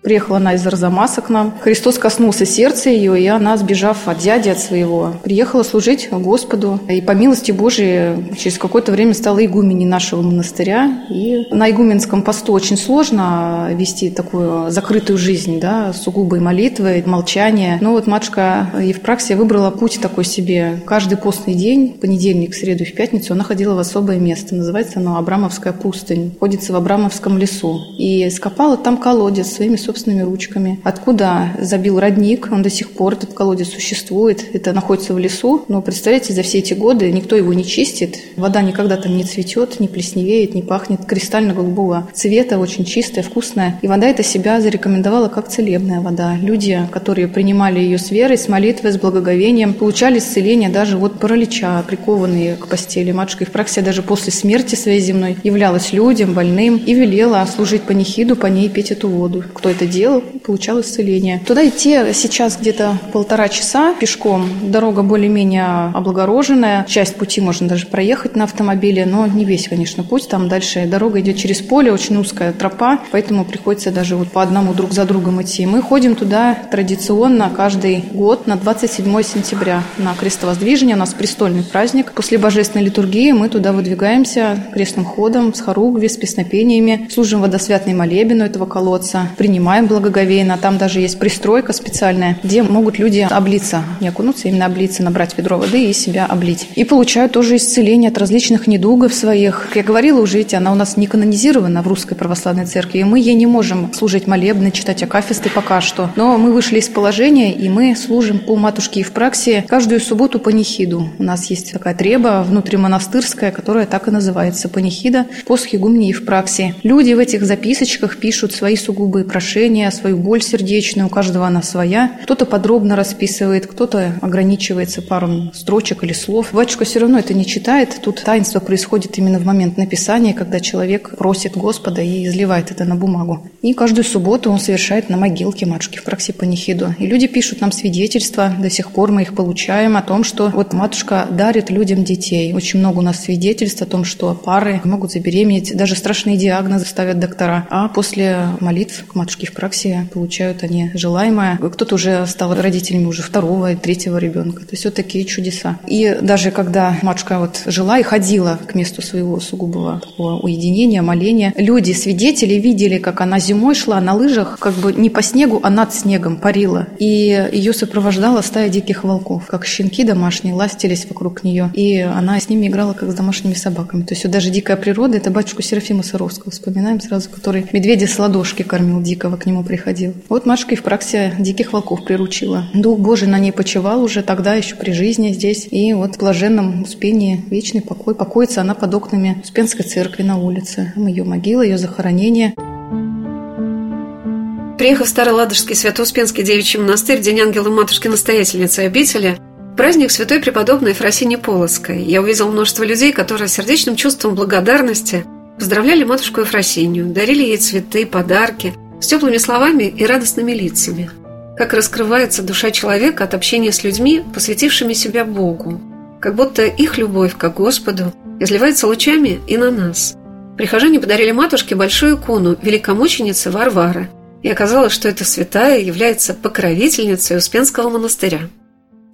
Приехала она из Арзамаса к нам. Христос коснулся сердца ее, и она, сбежав от дяди, от своего, приехала служить Господу. И по милости Божией через какое-то время стала игуменей нашего монастыря. И на игуменском посту очень сложно вести такую закрытую жизнь, да, сугубой молитвы, молчания. Но вот матушка Евпраксия выбрала путь такой себе. Каждый постный день, понедельник, среду и в пятницу, она ходила в особое место. Называется оно Абрамовская пустынь. Ходится в Абрамовском лесу. И скопала там колодец своими собственными собственными ручками. Откуда забил родник, он до сих пор, этот колодец существует, это находится в лесу, но представляете, за все эти годы никто его не чистит, вода никогда там не цветет, не плесневеет, не пахнет кристально-голубого цвета, очень чистая, вкусная. И вода эта себя зарекомендовала как целебная вода. Люди, которые принимали ее с верой, с молитвой, с благоговением, получали исцеление даже от паралича, прикованные к постели. Матушка Евпраксия даже после смерти своей земной являлась людям, больным и велела служить панихиду, по ней петь эту воду. Кто это делал, получал исцеление. Туда идти сейчас где-то полтора часа пешком. Дорога более-менее облагороженная. Часть пути можно даже проехать на автомобиле, но не весь, конечно, путь. Там дальше дорога идет через поле, очень узкая тропа, поэтому приходится даже вот по одному друг за другом идти. Мы ходим туда традиционно каждый год на 27 сентября на крестовоздвижение. У нас престольный праздник. После божественной литургии мы туда выдвигаемся крестным ходом с хоругви, с песнопениями, служим водосвятный молебен у этого колодца, принимаем принимаем благоговейно. Там даже есть пристройка специальная, где могут люди облиться, не окунуться, именно облиться, набрать ведро воды и себя облить. И получают тоже исцеление от различных недугов своих. Как я говорила уже, ведь она у нас не канонизирована в Русской Православной Церкви, и мы ей не можем служить молебны, читать акафисты пока что. Но мы вышли из положения, и мы служим по матушке Евпраксии каждую субботу панихиду. У нас есть такая треба внутримонастырская, которая так и называется панихида по схигумне Евпраксии. Люди в этих записочках пишут свои сугубые прошения, отношения, свою боль сердечную, у каждого она своя. Кто-то подробно расписывает, кто-то ограничивается пару строчек или слов. Батюшка все равно это не читает. Тут таинство происходит именно в момент написания, когда человек просит Господа и изливает это на бумагу. И каждую субботу он совершает на могилке матушки в праксе панихиду. И люди пишут нам свидетельства, до сих пор мы их получаем, о том, что вот матушка дарит людям детей. Очень много у нас свидетельств о том, что пары могут забеременеть, даже страшные диагнозы ставят доктора. А после молитв к матушке Евпраксии получают они желаемое. Кто-то уже стал родителями уже второго и третьего ребенка. То есть вот такие чудеса. И даже когда матушка вот жила и ходила к месту своего сугубого такого уединения, моления, люди, свидетели, видели, как она зимой шла на лыжах, как бы не по снегу, а над снегом парила. И ее сопровождала стая диких волков, как щенки домашние ластились вокруг нее. И она с ними играла, как с домашними собаками. То есть вот даже дикая природа, это батюшку Серафима Саровского вспоминаем сразу, который медведя с ладошки кормил дикого, к нему приходил. Вот матушка и в праксе диких волков приручила. Дух Божий на ней почевал уже тогда, еще при жизни здесь. И вот в блаженном успении вечный покой. Покоится она под окнами Успенской церкви на улице. Ее могила, ее захоронение. Приехав в Староладожский Свято-Успенский девичий монастырь День Ангела Матушки-настоятельницы обители, праздник святой преподобной Фросини Полоцкой, я увидел множество людей, которые сердечным чувством благодарности поздравляли матушку Ефросинью, дарили ей цветы, подарки, с теплыми словами и радостными лицами. Как раскрывается душа человека от общения с людьми, посвятившими себя Богу. Как будто их любовь к Господу изливается лучами и на нас. Прихожане подарили матушке большую икону великомученицы Варвары, и оказалось, что эта святая является покровительницей Успенского монастыря.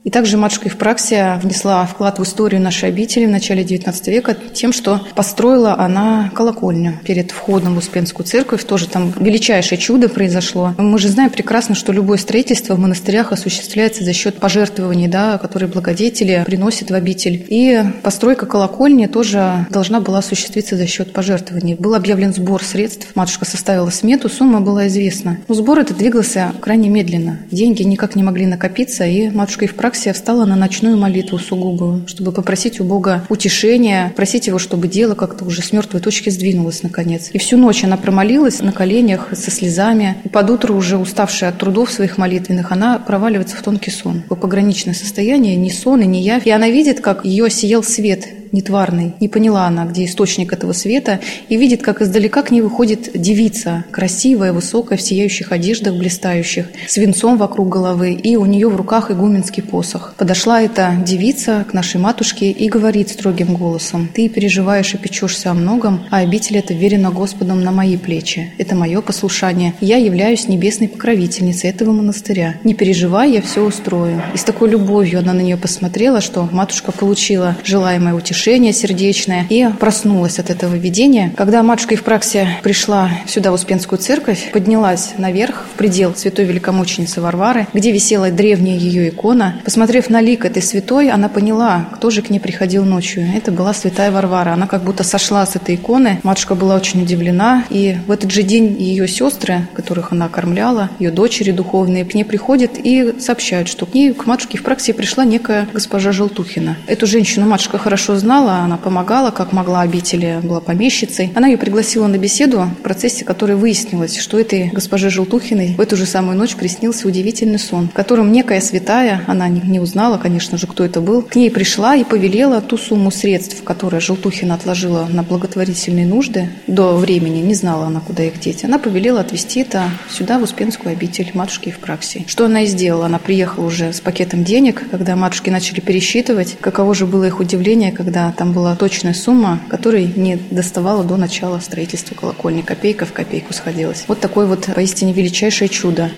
И также матушка Евпраксия внесла вклад в историю нашей обители в начале XIX века тем, что построила она колокольню перед входом в Успенскую церковь. Тоже там величайшее чудо произошло. Мы же знаем прекрасно, что любое строительство в монастырях осуществляется за счет пожертвований, да, которые благодетели приносят в обитель. И постройка колокольни тоже должна была осуществиться за счет пожертвований. Был объявлен сбор средств. Матушка составила смету, сумма была известна. Но сбор этот двигался крайне медленно. Деньги никак не могли накопиться, и матушка Евпраксия Евпраксия встала на ночную молитву сугубую, чтобы попросить у Бога утешения, просить его, чтобы дело как-то уже с мертвой точки сдвинулось наконец. И всю ночь она промолилась на коленях со слезами. И под утро, уже уставшая от трудов своих молитвенных, она проваливается в тонкий сон. По пограничное состояние, ни сон и ни явь. И она видит, как ее сиял свет нетварный. Не поняла она, где источник этого света, и видит, как издалека к ней выходит девица, красивая, высокая, в сияющих одеждах блистающих, венцом вокруг головы, и у нее в руках игуменский посох. Подошла эта девица к нашей матушке и говорит строгим голосом, «Ты переживаешь и печешься о многом, а обитель это верена Господом на мои плечи. Это мое послушание. Я являюсь небесной покровительницей этого монастыря. Не переживай, я все устрою». И с такой любовью она на нее посмотрела, что матушка получила желаемое утешение утешение сердечное и проснулась от этого видения. Когда матушка Евпраксия пришла сюда, в Успенскую церковь, поднялась наверх, в предел святой великомученицы Варвары, где висела древняя ее икона. Посмотрев на лик этой святой, она поняла, кто же к ней приходил ночью. Это была святая Варвара. Она как будто сошла с этой иконы. Матушка была очень удивлена. И в этот же день ее сестры, которых она кормляла, ее дочери духовные, к ней приходят и сообщают, что к ней, к матушке в праксии пришла некая госпожа Желтухина. Эту женщину матушка хорошо знала, знала, она помогала, как могла обители, была помещицей. Она ее пригласила на беседу, в процессе которой выяснилось, что этой госпоже Желтухиной в эту же самую ночь приснился удивительный сон, в котором некая святая, она не узнала, конечно же, кто это был, к ней пришла и повелела ту сумму средств, которую Желтухина отложила на благотворительные нужды до времени, не знала она, куда их деть. Она повелела отвезти это сюда, в Успенскую обитель матушки в праксе. Что она и сделала? Она приехала уже с пакетом денег, когда матушки начали пересчитывать, каково же было их удивление, когда да, там была точная сумма, которой не доставала до начала строительства колокольни. Копейка в копейку сходилась. Вот такое вот поистине величайшее чудо.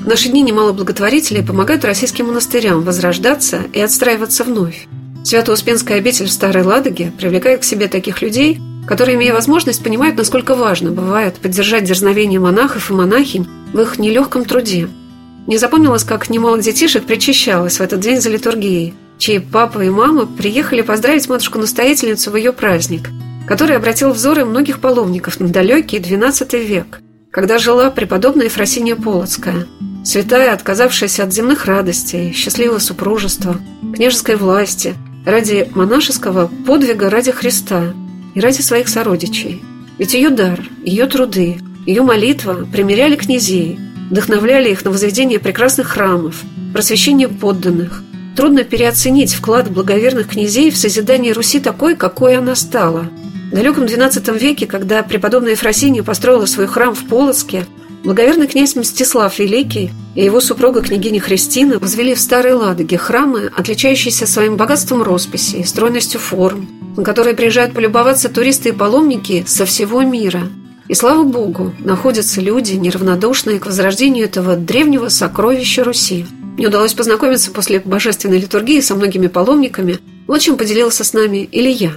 В наши дни немало благотворителей помогают российским монастырям возрождаться и отстраиваться вновь. Свято-Успенская обитель в Старой Ладоге привлекает к себе таких людей, которые, имея возможность, понимают, насколько важно бывает поддержать дерзновение монахов и монахинь в их нелегком труде. Не запомнилось, как немало детишек причащалось в этот день за литургией – чьи папа и мама приехали поздравить матушку-настоятельницу в ее праздник, который обратил взоры многих паломников на далекий XII век, когда жила преподобная Ефросиния Полоцкая, святая, отказавшаяся от земных радостей, счастливого супружества, княжеской власти, ради монашеского подвига ради Христа и ради своих сородичей. Ведь ее дар, ее труды, ее молитва примиряли князей, вдохновляли их на возведение прекрасных храмов, просвещение подданных – Трудно переоценить вклад благоверных князей в созидание Руси такой, какой она стала. В далеком XII веке, когда преподобная Ефросиния построила свой храм в Полоцке, благоверный князь Мстислав Великий и его супруга княгиня Христина возвели в Старой Ладоге храмы, отличающиеся своим богатством росписи и стройностью форм, на которые приезжают полюбоваться туристы и паломники со всего мира. И слава Богу, находятся люди, неравнодушные к возрождению этого древнего сокровища Руси. Мне удалось познакомиться после божественной литургии со многими паломниками. Вот чем поделился с нами Илья.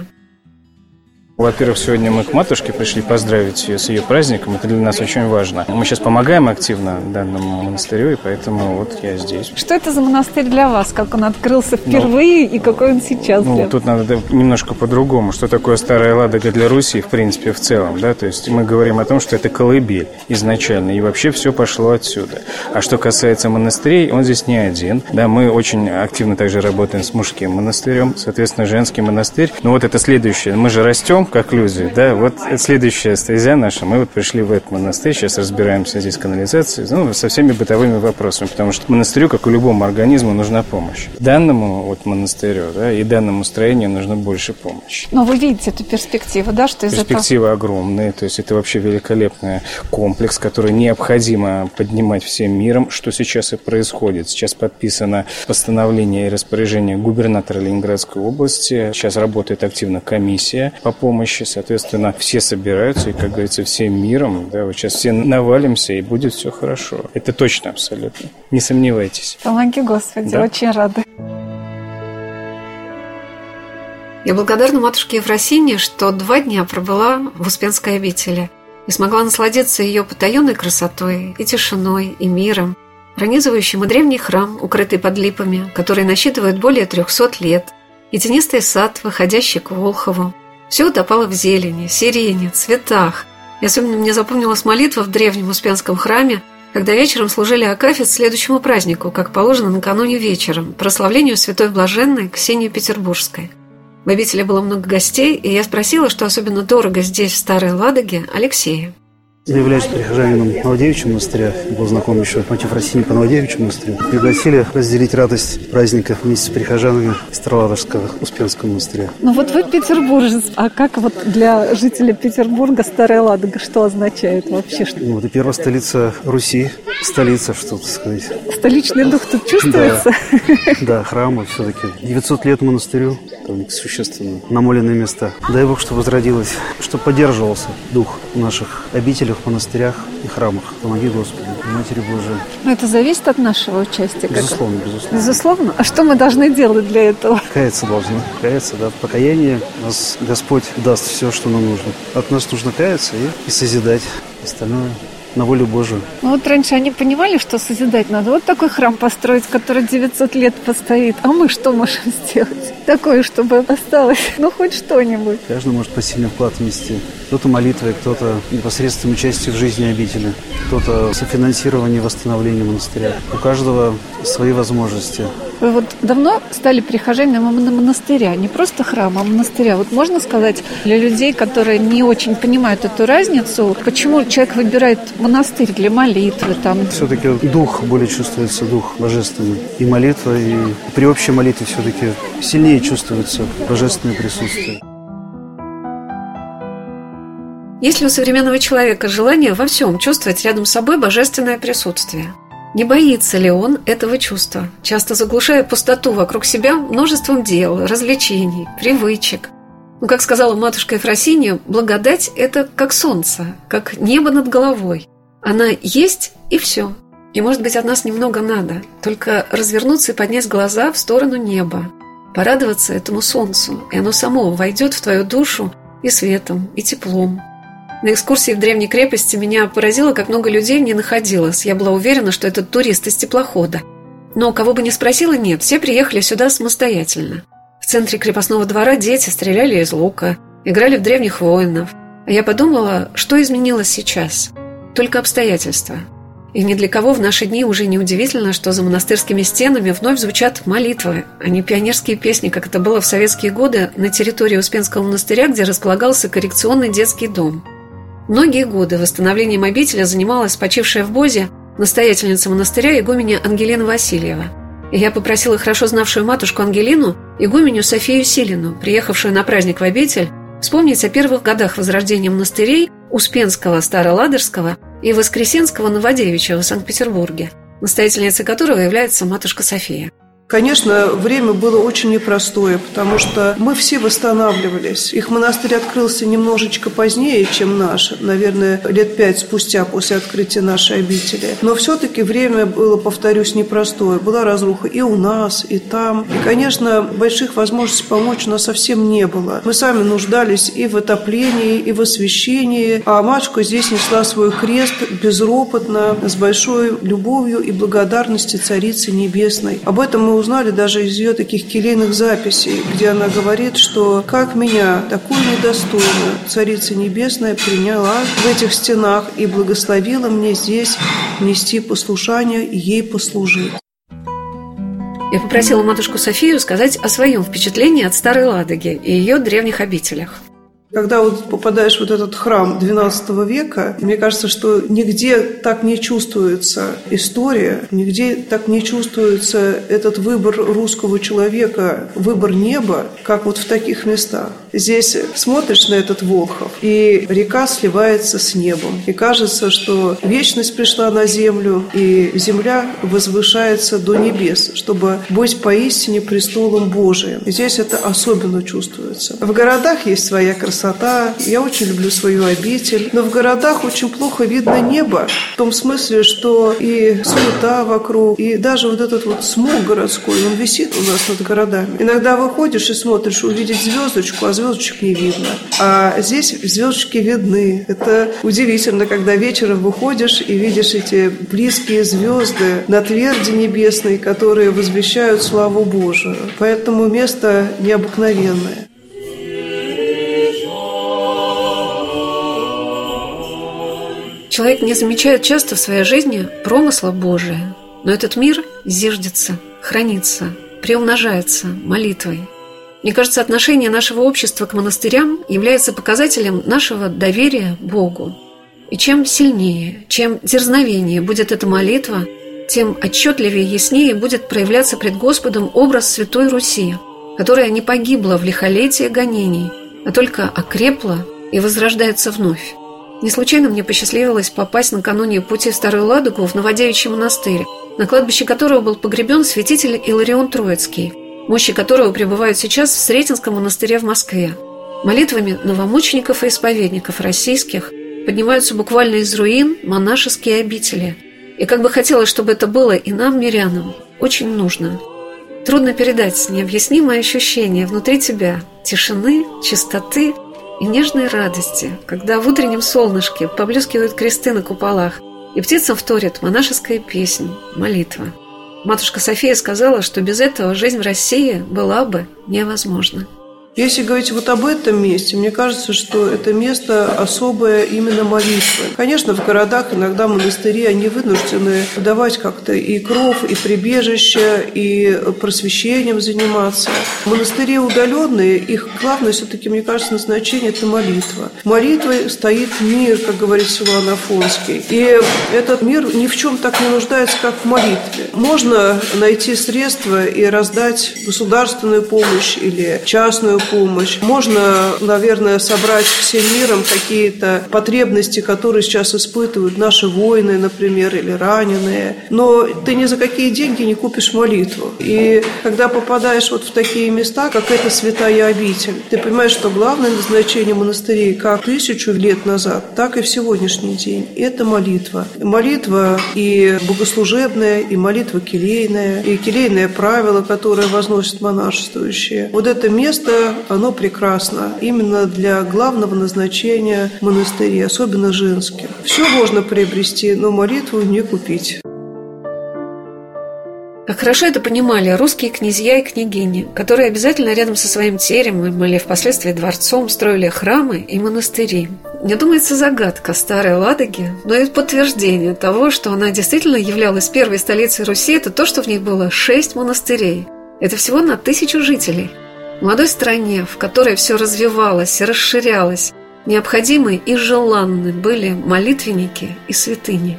Во-первых, сегодня мы к матушке пришли поздравить ее с ее праздником. Это для нас очень важно. Мы сейчас помогаем активно данному монастырю, и поэтому вот я здесь. Что это за монастырь для вас? Как он открылся впервые ну, и какой он сейчас ну, для Тут надо немножко по-другому. Что такое Старая Ладога для Руси, в принципе, в целом. Да? То есть мы говорим о том, что это колыбель изначально, и вообще все пошло отсюда. А что касается монастырей, он здесь не один. Да, мы очень активно также работаем с мужским монастырем, соответственно, женский монастырь. Но вот это следующее. Мы же растем, как люди, да, вот следующая стезя наша, мы вот пришли в этот монастырь, сейчас разбираемся здесь канализацией, ну, со всеми бытовыми вопросами, потому что монастырю, как и любому организму, нужна помощь. Данному вот монастырю, да, и данному строению нужно больше помощи. Но вы видите эту перспективу, да, что из Перспективы этого... огромные, то есть это вообще великолепный комплекс, который необходимо поднимать всем миром, что сейчас и происходит. Сейчас подписано постановление и распоряжение губернатора Ленинградской области, сейчас работает активно комиссия по помощи помощи, соответственно, все собираются, и, как говорится, всем миром, да, вот сейчас все навалимся, и будет все хорошо. Это точно абсолютно. Не сомневайтесь. Помоги, Господи, да? очень рады. Я благодарна матушке Ефросине, что два дня пробыла в Успенской обители и смогла насладиться ее потаенной красотой и тишиной, и миром, пронизывающим и древний храм, укрытый под липами, который насчитывает более трехсот лет, и тенистый сад, выходящий к Волхову, все утопало в зелени, сирене, цветах. И особенно мне запомнилась молитва в древнем Успенском храме, когда вечером служили акафист следующему празднику, как положено накануне вечером, прославлению Святой Блаженной Ксении Петербургской. В обители было много гостей, и я спросила, что особенно дорого здесь, в Старой Ладоге, Алексея. Я являюсь прихожанином Новодевичьего монастыря. Был знаком еще против России по Новодевичьему монастырю. Пригласили разделить радость праздника вместе с прихожанами Староладожского Успенского монастыря. Ну вот вы петербуржец. А как вот для жителя Петербурга Старая Ладога что означает вообще? Ну, это первая столица Руси. Столица, что тут сказать. Столичный дух тут чувствуется? Да, да храмы все-таки. 900 лет монастырю. Там существенно намоленные места. Дай Бог, что возродилось, что поддерживался дух наших обителях в монастырях и храмах. Помоги Господи, Матери Божией. Но это зависит от нашего участия? Безусловно, как... безусловно. Безусловно? А что мы должны делать для этого? Каяться должны. Каяться, да. В покаянии нас Господь даст все, что нам нужно. От нас нужно каяться и, и созидать. Остальное на волю Божию. Ну вот раньше они понимали, что созидать надо. Вот такой храм построить, который 900 лет постоит. А мы что можем сделать? Такое, чтобы осталось, ну хоть что-нибудь. Каждый может посильный вклад внести. Кто-то молитвой, кто-то непосредственным участием в жизни обители, кто-то софинансирование восстановления монастыря. У каждого свои возможности. Вы вот давно стали прихожанином монастыря, не просто храма, а монастыря. Вот можно сказать для людей, которые не очень понимают эту разницу, почему человек выбирает монастырь для молитвы там? Все-таки дух более чувствуется, дух божественный. И молитва, и при общей молитве все-таки сильнее чувствуется божественное присутствие. Есть ли у современного человека желание во всем чувствовать рядом с собой божественное присутствие? Не боится ли он этого чувства, часто заглушая пустоту вокруг себя множеством дел, развлечений, привычек? Ну, как сказала матушка Ефросинья, благодать – это как солнце, как небо над головой. Она есть и все. И, может быть, от нас немного надо, только развернуться и поднять глаза в сторону неба, порадоваться этому солнцу, и оно само войдет в твою душу и светом, и теплом, на экскурсии в древней крепости меня поразило, как много людей в ней находилось. Я была уверена, что это турист из теплохода. Но кого бы ни спросила, нет, все приехали сюда самостоятельно. В центре крепостного двора дети стреляли из лука, играли в древних воинов. А я подумала, что изменилось сейчас? Только обстоятельства. И ни для кого в наши дни уже не удивительно, что за монастырскими стенами вновь звучат молитвы, а не пионерские песни, как это было в советские годы на территории Успенского монастыря, где располагался коррекционный детский дом – Многие годы восстановлением обители занималась почившая в Бозе настоятельница монастыря игуменя Ангелина Васильева. И я попросила хорошо знавшую матушку Ангелину, игуменю Софию Силину, приехавшую на праздник в обитель, вспомнить о первых годах возрождения монастырей Успенского Староладожского и Воскресенского Новодевичьего в Санкт-Петербурге, настоятельницей которого является матушка София. Конечно, время было очень непростое, потому что мы все восстанавливались. Их монастырь открылся немножечко позднее, чем наш, наверное, лет пять спустя после открытия нашей обители. Но все-таки время было, повторюсь, непростое. Была разруха и у нас, и там. И, конечно, больших возможностей помочь у нас совсем не было. Мы сами нуждались и в отоплении, и в освещении, а матушка здесь несла свой крест безропотно, с большой любовью и благодарностью Царицы Небесной. Об этом мы узнали даже из ее таких келейных записей, где она говорит, что «как меня, такую недостойную, Царица Небесная приняла в этих стенах и благословила мне здесь нести послушание и ей послужить». Я попросила матушку Софию сказать о своем впечатлении от Старой Ладоги и ее древних обителях. Когда вот попадаешь в вот этот храм XII века, мне кажется, что нигде так не чувствуется история, нигде так не чувствуется этот выбор русского человека, выбор неба, как вот в таких местах. Здесь смотришь на этот Волхов, и река сливается с небом. И кажется, что вечность пришла на землю, и земля возвышается до небес, чтобы быть поистине престолом Божиим. И здесь это особенно чувствуется. В городах есть своя красота, красота. Я очень люблю свою обитель. Но в городах очень плохо видно небо. В том смысле, что и суета вокруг, и даже вот этот вот смог городской, он висит у нас над городами. Иногда выходишь и смотришь, увидеть звездочку, а звездочек не видно. А здесь звездочки видны. Это удивительно, когда вечером выходишь и видишь эти близкие звезды на тверди небесной, которые возвещают славу Божию. Поэтому место необыкновенное. Человек не замечает часто в своей жизни промысла Божия, но этот мир зиждется, хранится, приумножается молитвой. Мне кажется, отношение нашего общества к монастырям является показателем нашего доверия Богу. И чем сильнее, чем дерзновеннее будет эта молитва, тем отчетливее и яснее будет проявляться пред Господом образ Святой Руси, которая не погибла в лихолетие гонений, а только окрепла и возрождается вновь. Не случайно мне посчастливилось попасть накануне пути в Старую Ладогу в Новодевичий монастырь, на кладбище которого был погребен святитель Иларион Троицкий, мощи которого пребывают сейчас в Сретенском монастыре в Москве. Молитвами новомучеников и исповедников российских поднимаются буквально из руин монашеские обители. И как бы хотелось, чтобы это было и нам, мирянам, очень нужно. Трудно передать необъяснимое ощущение внутри тебя тишины, чистоты – и нежной радости, когда в утреннем солнышке поблескивают кресты на куполах, и птицам вторит монашеская песнь, молитва. Матушка София сказала, что без этого жизнь в России была бы невозможна. Если говорить вот об этом месте, мне кажется, что это место особое именно молитвы. Конечно, в городах иногда монастыри, они вынуждены давать как-то и кров, и прибежище, и просвещением заниматься. Монастыри удаленные, их главное все-таки, мне кажется, назначение – это молитва. Молитвой стоит мир, как говорит Силуан Афонский. И этот мир ни в чем так не нуждается, как в молитве. Можно найти средства и раздать государственную помощь или частную помощь. Можно, наверное, собрать всем миром какие-то потребности, которые сейчас испытывают наши воины, например, или раненые. Но ты ни за какие деньги не купишь молитву. И когда попадаешь вот в такие места, как эта святая обитель, ты понимаешь, что главное назначение монастырей как тысячу лет назад, так и в сегодняшний день – это молитва. Молитва и богослужебная, и молитва келейная, и келейное правило, которое возносят монашествующие. Вот это место оно прекрасно именно для главного назначения монастырей, особенно женских. Все можно приобрести, но молитву не купить. Как хорошо это понимали русские князья и княгини, которые обязательно рядом со своим теремом или впоследствии дворцом строили храмы и монастыри. Мне думается загадка Старой Ладоги, но и подтверждение того, что она действительно являлась первой столицей Руси, это то, что в ней было шесть монастырей. Это всего на тысячу жителей – молодой стране, в которой все развивалось и расширялось, необходимы и желанны были молитвенники и святыни.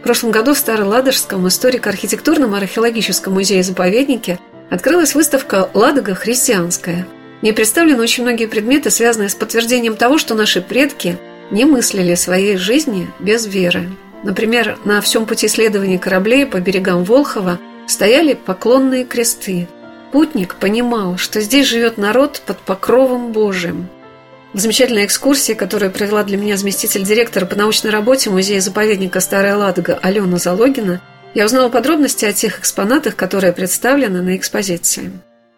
В прошлом году в Староладожском историко-архитектурном археологическом музее-заповеднике открылась выставка «Ладога христианская». В ней представлены очень многие предметы, связанные с подтверждением того, что наши предки не мыслили своей жизни без веры. Например, на всем пути следования кораблей по берегам Волхова стояли поклонные кресты. Путник понимал, что здесь живет народ под покровом Божиим. В замечательной экскурсии, которую провела для меня заместитель директора по научной работе музея-заповедника Старая Ладога Алена Залогина, я узнала подробности о тех экспонатах, которые представлены на экспозиции.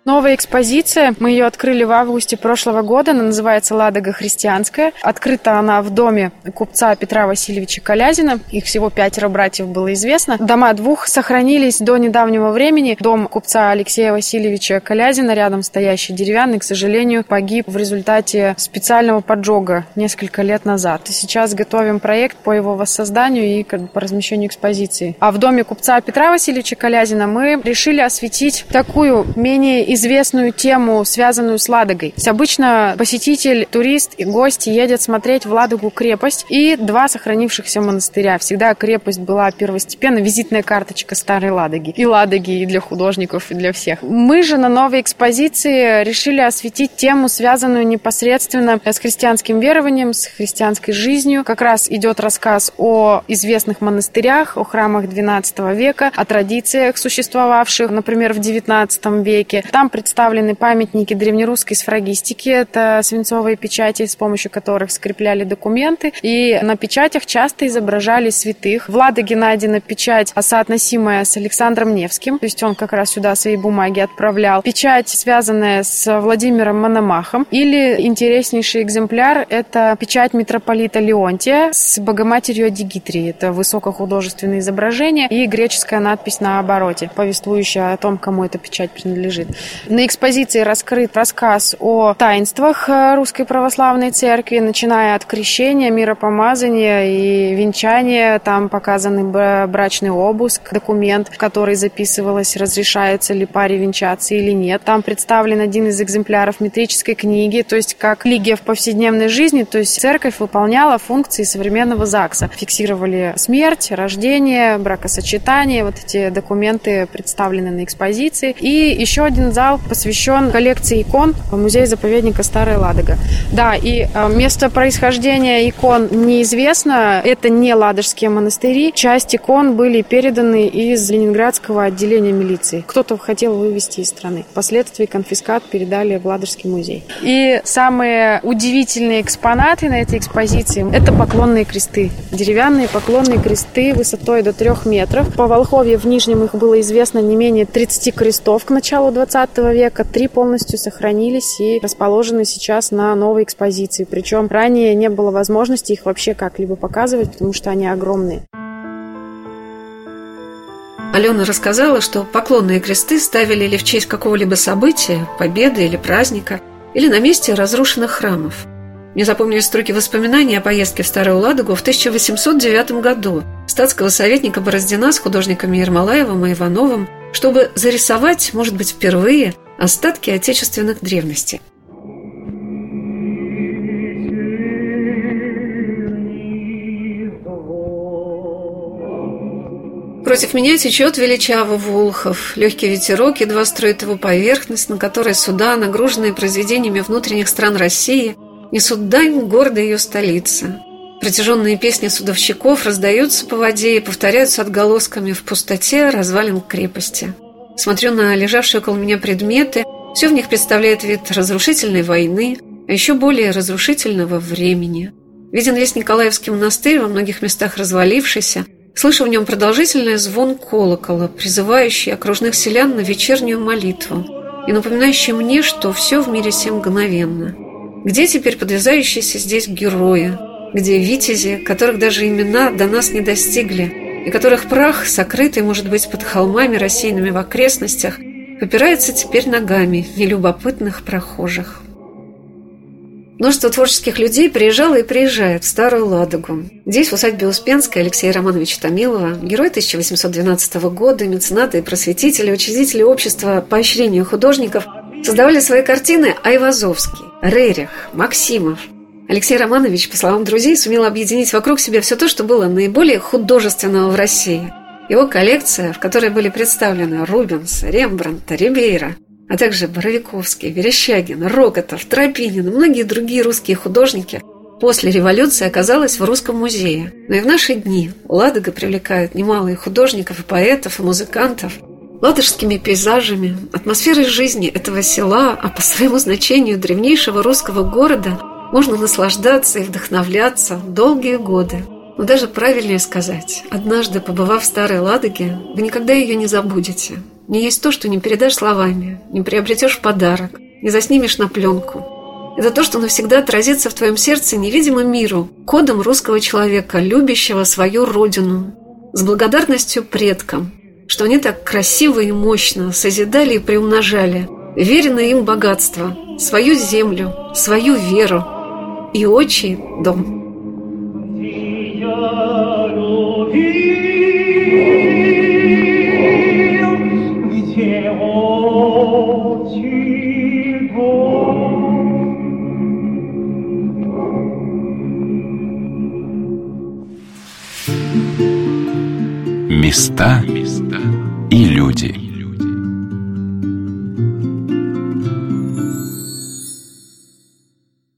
Новая экспозиция. Мы ее открыли в августе прошлого года. Она называется «Ладога христианская». Открыта она в доме купца Петра Васильевича Колязина. Их всего пятеро братьев было известно. Дома двух сохранились до недавнего времени. Дом купца Алексея Васильевича Колязина, рядом стоящий деревянный, к сожалению, погиб в результате специального поджога несколько лет назад. Сейчас готовим проект по его воссозданию и по размещению экспозиции. А в доме купца Петра Васильевича Колязина мы решили осветить такую менее известную тему, связанную с Ладогой. То обычно посетитель, турист и гость едет смотреть в Ладогу крепость и два сохранившихся монастыря. Всегда крепость была первостепенно визитная карточка Старой Ладоги. И Ладоги, и для художников, и для всех. Мы же на новой экспозиции решили осветить тему, связанную непосредственно с христианским верованием, с христианской жизнью. Как раз идет рассказ о известных монастырях, о храмах XII века, о традициях, существовавших, например, в XIX веке. Там там представлены памятники древнерусской сфрагистики. Это свинцовые печати, с помощью которых скрепляли документы. И на печатях часто изображали святых. В Ладоге печать, соотносимая с Александром Невским. То есть он как раз сюда свои бумаги отправлял. Печать, связанная с Владимиром Мономахом. Или интереснейший экземпляр – это печать митрополита Леонтия с Богоматерью Адигитрии. Это высокохудожественное изображение и греческая надпись на обороте, повествующая о том, кому эта печать принадлежит. На экспозиции раскрыт рассказ о таинствах э, Русской Православной Церкви, начиная от крещения, миропомазания и венчания. Там показаны брачный обыск, документ, в который записывалось, разрешается ли паре венчаться или нет. Там представлен один из экземпляров метрической книги, то есть как лигия в повседневной жизни, то есть церковь выполняла функции современного ЗАГСа. Фиксировали смерть, рождение, бракосочетание, вот эти документы представлены на экспозиции. И еще один зал зал посвящен коллекции икон музея-заповедника Старая Ладога. Да, и э, место происхождения икон неизвестно. Это не ладожские монастыри. Часть икон были переданы из Ленинградского отделения милиции. Кто-то хотел вывести из страны. Впоследствии конфискат передали в Ладожский музей. И самые удивительные экспонаты на этой экспозиции – это поклонные кресты. Деревянные поклонные кресты высотой до трех метров. По Волховье в Нижнем их было известно не менее 30 крестов к началу 20 века. Три полностью сохранились и расположены сейчас на новой экспозиции. Причем ранее не было возможности их вообще как-либо показывать, потому что они огромные. Алена рассказала, что поклонные кресты ставили или в честь какого-либо события, победы или праздника, или на месте разрушенных храмов. Мне запомнились строки воспоминаний о поездке в Старую Ладогу в 1809 году статского советника Бороздина с художниками Ермолаевым и Ивановым чтобы зарисовать, может быть, впервые остатки отечественных древностей. Против меня течет величаво Волхов. Легкий ветерок едва строит его поверхность, на которой суда, нагруженные произведениями внутренних стран России, несут дань гордой ее столицы. Протяженные песни судовщиков раздаются по воде и повторяются отголосками в пустоте развалин крепости. Смотрю на лежавшие около меня предметы, все в них представляет вид разрушительной войны, а еще более разрушительного времени. Виден весь Николаевский монастырь, во многих местах развалившийся, слышу в нем продолжительный звон колокола, призывающий окружных селян на вечернюю молитву и напоминающий мне, что все в мире сем мгновенно. Где теперь подвязающиеся здесь герои, где витязи, которых даже имена до нас не достигли, и которых прах, сокрытый, может быть, под холмами, рассеянными в окрестностях, попирается теперь ногами нелюбопытных прохожих. Множество творческих людей приезжало и приезжает в Старую Ладогу. Здесь, в усадьбе Успенской, Алексея Романовича Томилова, герой 1812 года, мецената и просветителя, учредители общества поощрения художников, создавали свои картины Айвазовский, Рерих, Максимов, Алексей Романович, по словам друзей, сумел объединить вокруг себя все то, что было наиболее художественного в России. Его коллекция, в которой были представлены Рубенс, Рембрандт, Рибейра, а также Боровиковский, Верещагин, Рокотов, Тропинин и многие другие русские художники, после революции оказалась в Русском музее. Но и в наши дни Ладога привлекает немало и художников, и поэтов, и музыкантов. ладожскими пейзажами, атмосферой жизни этого села, а по своему значению древнейшего русского города можно наслаждаться и вдохновляться долгие годы. Но даже правильнее сказать, однажды побывав в Старой Ладоге, вы никогда ее не забудете. Не есть то, что не передашь словами, не приобретешь в подарок, не заснимешь на пленку. Это то, что навсегда отразится в твоем сердце невидимым миру, кодом русского человека, любящего свою родину, с благодарностью предкам, что они так красиво и мощно созидали и приумножали веренное им богатство, свою землю, свою веру и отчий дом. Места и люди.